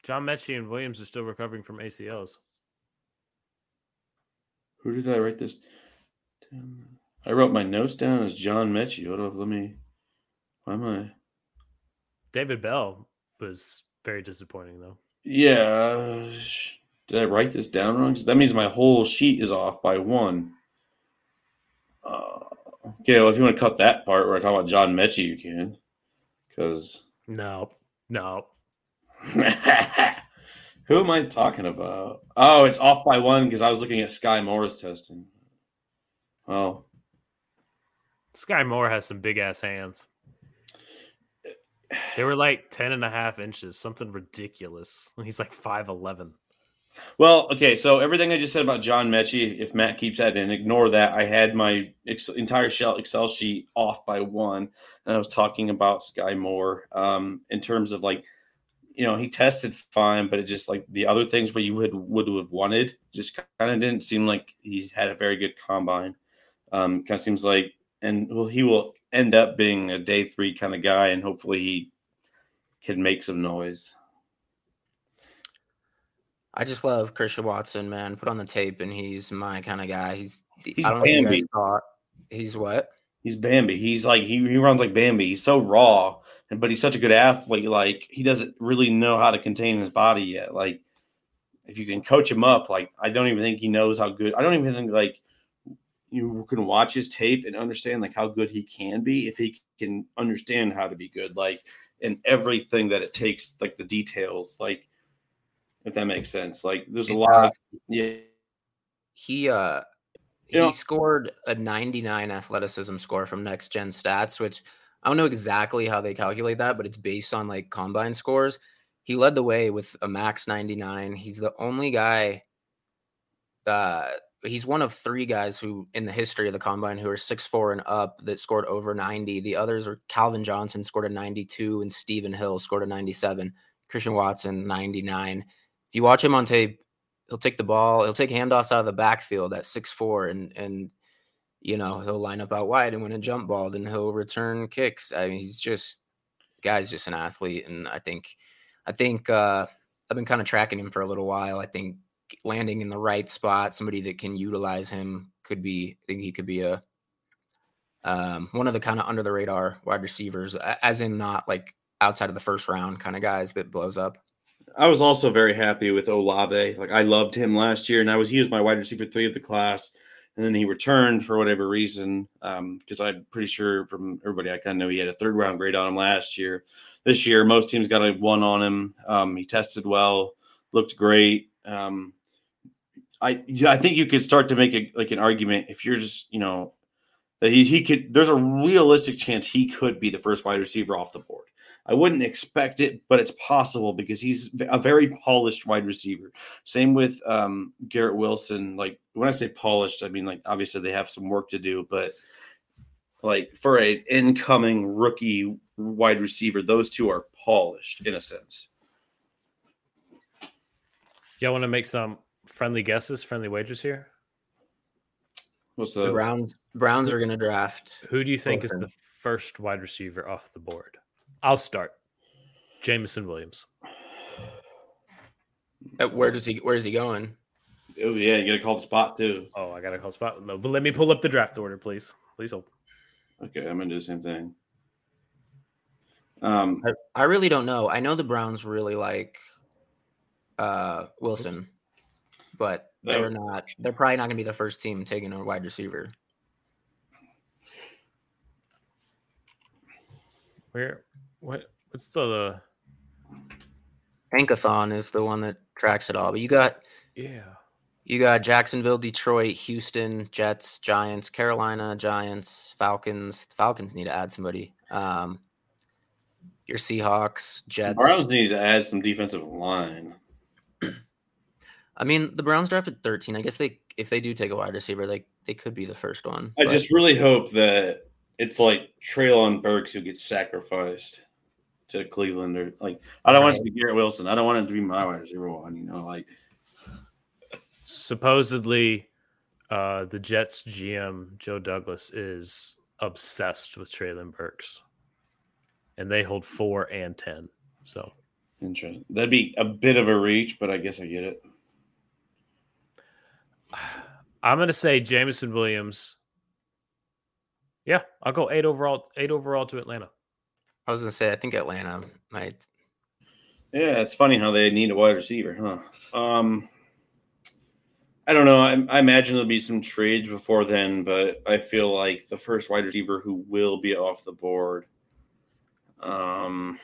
John Metchie and Williams are still recovering from ACLs. Who did I write this? I wrote my notes down as John Metchie. Hold up, let me. Why am I? David Bell was very disappointing, though. Yeah. Did I write this down wrong? That means my whole sheet is off by one. Uh, okay, well, if you want to cut that part where I talk about John Metchie, you can. Because no, no. Who am I talking about? Oh, it's off by one because I was looking at Skyy Moore's testing. Oh. Skyy Moore has some big ass hands. They were like 10 and a half inches, something ridiculous. He's like 5'11. Well, okay, so everything I just said about John Metchie, if Matt keeps that in, ignore that. I had my ex- entire Excel sheet off by one, and I was talking about Skyy Moore um, in terms of like, you know, he tested fine, but it just like the other things where you would would have wanted just kind of didn't seem like he had a very good combine. Um, kind of seems like, and well, he will end up being a day three kind of guy, and hopefully he can make some noise. I just love Christian Watson, man. Put on the tape, and he's my kind of guy. He's, he's I don't Bambi. know if you guys thought he's what? He's Bambi. He's like he, he runs like Bambi. He's so raw, but he's such a good athlete. Like he doesn't really know how to contain his body yet. Like if you can coach him up, like I don't even think he knows how good. I don't even think like you can watch his tape and understand like how good he can be if he can understand how to be good. Like in everything that it takes, like the details, like if that makes sense. Like there's it a lot. Does. Of, yeah. He uh he know, scored a 99 athleticism score from Next Gen Stats, which I don't know exactly how they calculate that, but it's based on like combine scores. He led the way with a max 99. He's the only guy. Uh, he's one of three guys who, in the history of the combine, who are six four and up that scored over 90. The others are Calvin Johnson scored a 92 and Stephen Hill scored a 97. Christian Watson 99 if you watch him on tape, he'll take the ball, he'll take handoffs out of the backfield at six four, and and you know he'll line up out wide and win a jump ball, and he'll return kicks. I mean, he's just guy's just an athlete, and I think I think uh, I've been kind of tracking him for a little while. I think landing in the right spot, somebody that can utilize him could be. I think he could be a Um, one of the kind of under the radar wide receivers, as in not like outside of the first round kind of guys that blows up. I was also very happy with Olave. Like I loved him last year, and I was he was my wide receiver three of the class, and then he returned for whatever reason. Because um, I'm pretty sure from everybody I kind of know he had a third round grade on him last year. This year, most teams got a one on him. Um, he tested well, looked great. Um, I I think you could start to make a, like an argument if you're just you know that he he could. There's a realistic chance he could be the first wide receiver off the board. I wouldn't expect it, but it's possible because he's a very polished wide receiver. Same with um, Garrett Wilson. Like when I say polished, I mean like obviously they have some work to do, but like for an incoming rookie wide receiver, those two are polished in a sense. Y'all want to make some friendly guesses, friendly wagers here? What's the, the Browns? Browns are going to draft. Who do you think is the first wide receiver off the board? I'll start. Jameson Williams. Uh, where does he? Where is he going? Oh yeah, you gotta call the spot too. Oh, I gotta call spot. No, but let me pull up the draft order, please. Please hold. Okay, I'm gonna do the same thing. Um, I, I really don't know. I know the Browns really like uh Wilson, but they're not. They're probably not gonna be the first team taking a wide receiver. Where what what's the Tankathon is the one that tracks it all. But you got yeah. You got Jacksonville, Detroit, Houston, Jets, Giants, Carolina, Giants, Falcons. Falcons need to add somebody. Um, your Seahawks, Jets. Browns need to add some defensive line. I mean, the Browns drafted 13. I guess they if they do take a wide receiver, they they could be the first one. I but. just really hope that it's like Treylon Burks who gets sacrificed to Cleveland or like I don't right. want it to be Garrett Wilson. I don't want him to be my wide receiver one, you know, like supposedly uh the Jets GM Joe Douglas is obsessed with Treylon Burks. And they hold four and ten. So interesting. That'd be a bit of a reach, but I guess I get it. I'm gonna say Jameson Williams yeah, I'll go eight overall. Eight overall to Atlanta. I was gonna say I think Atlanta might. Yeah, it's funny how they need a wide receiver, huh? Um, I don't know. I, I, imagine there'll be some trades before then, but I feel like the first wide receiver who will be off the board. Um,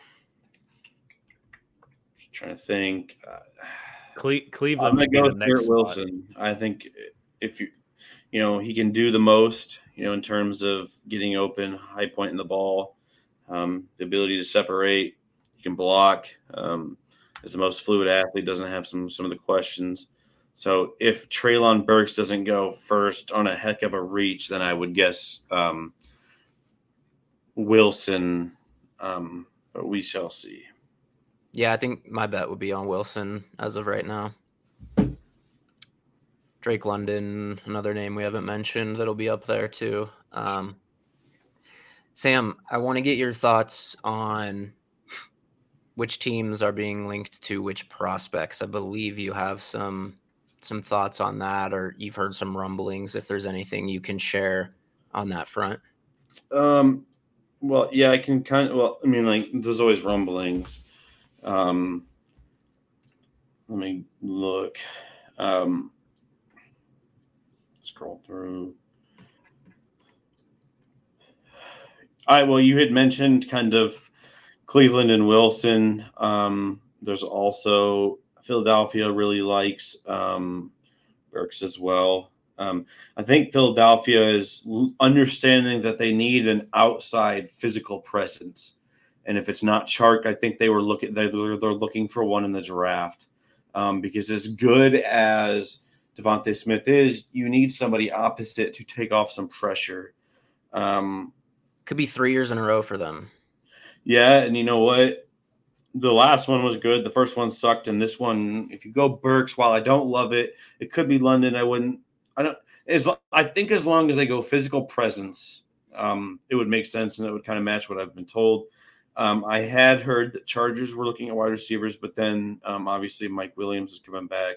trying to think. Uh, Cle- Cleveland. I'm gonna go with Garrett Wilson. I think if you, you know, he can do the most you know, in terms of getting open, high point in the ball, um, the ability to separate, he can block. Um, is the most fluid athlete, doesn't have some some of the questions. So if Treylon Burks doesn't go first on a heck of a reach, then I would guess um, Wilson. Um, but we shall see. Yeah, I think my bet would be on Wilson as of right now. Drake London, another name we haven't mentioned that'll be up there too. Um, Sam, I want to get your thoughts on which teams are being linked to which prospects. I believe you have some some thoughts on that, or you've heard some rumblings. If there's anything you can share on that front. Um, well, yeah, I can kind of. Well, I mean, like there's always rumblings. Um, let me look. Um, scroll through. All right. Well, you had mentioned kind of Cleveland and Wilson. Um, there's also Philadelphia really likes um, Burks as well. Um, I think Philadelphia is understanding that they need an outside physical presence, and if it's not Chark, I think they were looking they're, they're looking for one in the draft um, because as good as DeVonta Smith is, you need somebody opposite to take off some pressure. Um, Could be three years in a row for them. Yeah, and you know what? The last one was good. The first one sucked, and this one, if you go Burks, while I don't love it, it could be London. I wouldn't. I don't. As I think, as long as they go physical presence, um, it would make sense, and it would kind of match what I've been told. Um, I had heard that Chargers were looking at wide receivers, but then um, obviously Mike Williams is coming back.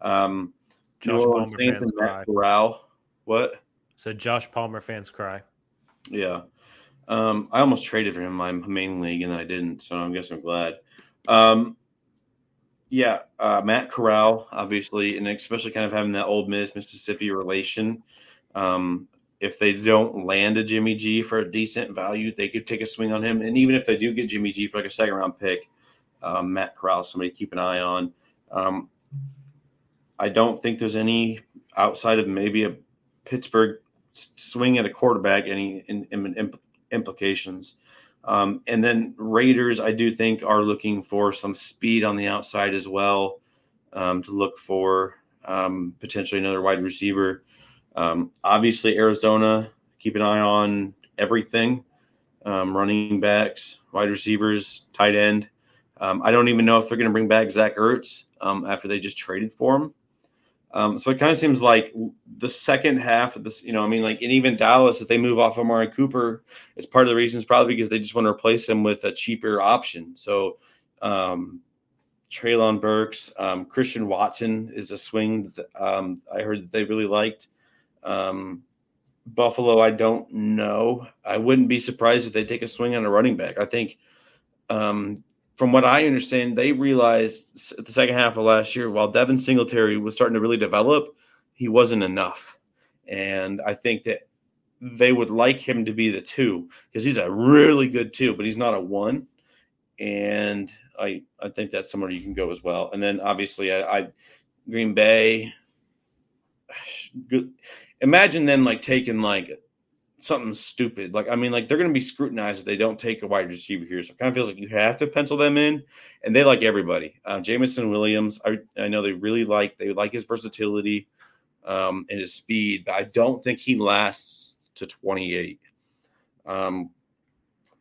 Um, Josh Palmer fans cry. Corral. What? Said Josh Palmer fans cry. Yeah. Um, I almost traded for him in my main league and I didn't, so I guess I'm glad. Um, yeah, uh, Matt Corral, obviously, and especially kind of having that Ole Miss Mississippi relation. Um, if they don't land a Jimmy G for a decent value, they could take a swing on him. And even if they do get Jimmy G for like a second round pick, um, Matt Corral, somebody keep an eye on. Um, I don't think there's any outside of maybe a Pittsburgh swing at a quarterback any in, in, in implications. Um, and then Raiders, I do think, are looking for some speed on the outside as well um, to look for um, potentially another wide receiver. Um, obviously, Arizona, keep an eye on everything um, running backs, wide receivers, tight end. Um, I don't even know if they're going to bring back Zach Ertz after they just traded for him. Um, so it kind of seems like the second half of this, you know, I mean, like, and even Dallas, if they move off Amari Cooper, it's part of the reasons probably because they just want to replace him with a cheaper option. So, um, Treylon Burks, um, Christian Watson is a swing that um, I heard that they really liked. Um, Buffalo, I don't know. I wouldn't be surprised if they take a swing on a running back. I think um, from what I understand, they realized the second half of last year, while Devin Singletary was starting to really develop, he wasn't enough. And I think that they would like him to be the two because he's a really good two, but he's not a one. And I I think that's somewhere you can go as well. And then obviously I, I Green Bay. Good. Imagine them like taking like something stupid. Like, I mean, like they're going to be scrutinized if they don't take a wide receiver here. So it kind of feels like you have to pencil them in, and they like everybody. Uh, Jameson Williams, I, I know they really like they like his versatility um, and his speed, but I don't think he lasts to 28. Um,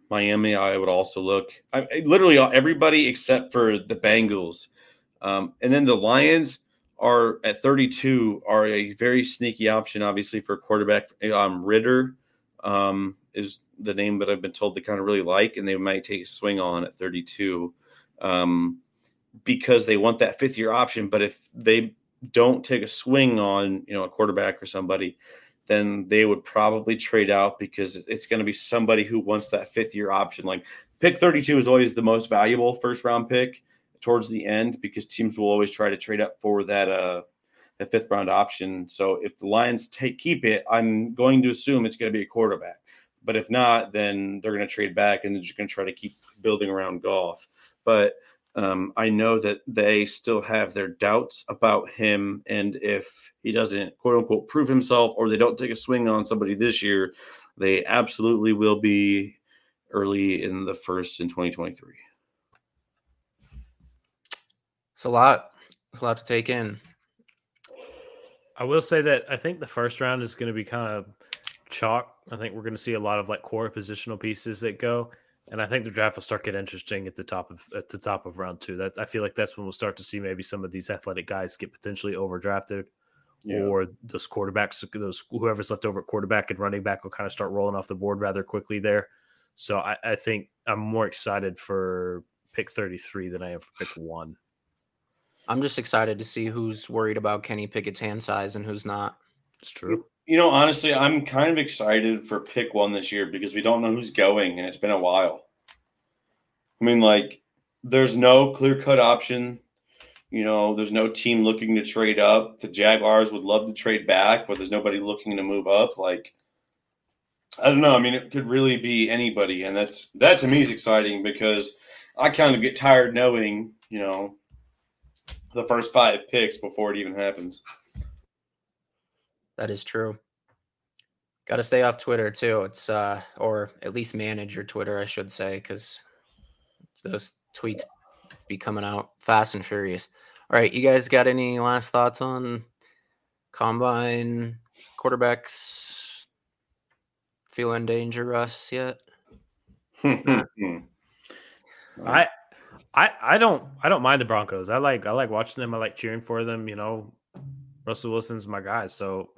Miami, I would also look. I, literally everybody except for the Bengals, um, and then the Lions are at 32 are a very sneaky option, obviously for quarterback. Um, Ridder um, is the name that I've been told they kind of really like, and they might take a swing on at 32 um, because they want that fifth year option. But if they don't take a swing on, you know, a quarterback or somebody, then they would probably trade out because it's going to be somebody who wants that fifth year option. Like pick 32 is always the most valuable first round pick towards the end because teams will always try to trade up for that uh a fifth round option. So if the Lions take keep it, I'm going to assume it's going to be a quarterback. But if not, then they're going to trade back and they're just going to try to keep building around Goff. But um, I know that they still have their doubts about him, and if he doesn't quote unquote prove himself, or they don't take a swing on somebody this year, they absolutely will be early in the first in 2023. It's a lot. It's a lot to take in. I will say that I think the first round is going to be kind of chalk. I think we're going to see a lot of like core positional pieces that go, and I think the draft will start get interesting at the top of at the top of round two. That I feel like that's when we'll start to see maybe some of these athletic guys get potentially overdrafted, yeah. or those quarterbacks, those whoever's left over at quarterback and running back will kind of start rolling off the board rather quickly there. So I, I think I'm more excited for pick 33 than I am for pick one. I'm just excited to see who's worried about Kenny Pickett's hand size and who's not. It's true. You know, honestly, I'm kind of excited for pick one this year because we don't know who's going and it's been a while. I mean, like, there's no clear cut option. You know, there's no team looking to trade up. The Jaguars would love to trade back, but there's nobody looking to move up. Like, I don't know. I mean, it could really be anybody, and that's that to me is exciting because I kind of get tired knowing, you know, the first five picks before it even happens. That is true. Got to stay off Twitter too. It's uh, or at least manage your Twitter, I should say, because those tweets be coming out fast and furious. All right, you guys got any last thoughts on combine quarterbacks feeling dangerous yet? I I I don't I don't mind the Broncos. I like I like watching them. I like cheering for them. You know, Russell Wilson's my guy. So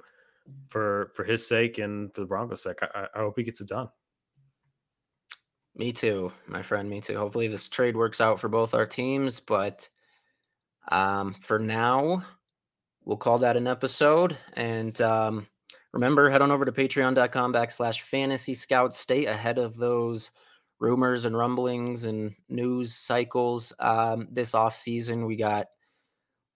for for his sake and for the Broncos' sake, I, I hope he gets it done. Me too, my friend. Me too. Hopefully this trade works out for both our teams. But um, for now, we'll call that an episode. And um, remember, head on over to patreon.com backslash fantasy scouts. Stay ahead of those rumors and rumblings and news cycles um, this off season. We got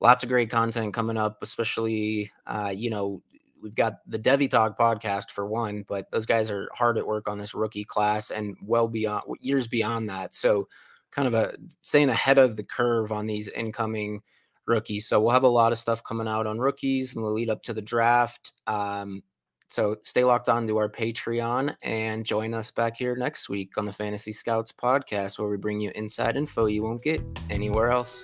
lots of great content coming up, especially, uh, you know, we've got the Devy Talk podcast for one, but those guys are hard at work on this rookie class and well beyond years beyond that. So, kind of a staying ahead of the curve on these incoming rookies. So we'll have a lot of stuff coming out on rookies and the lead up to the draft. Um, so stay locked on to our Patreon and join us back here next week on the Fantasy Scouts podcast, where we bring you inside info you won't get anywhere else.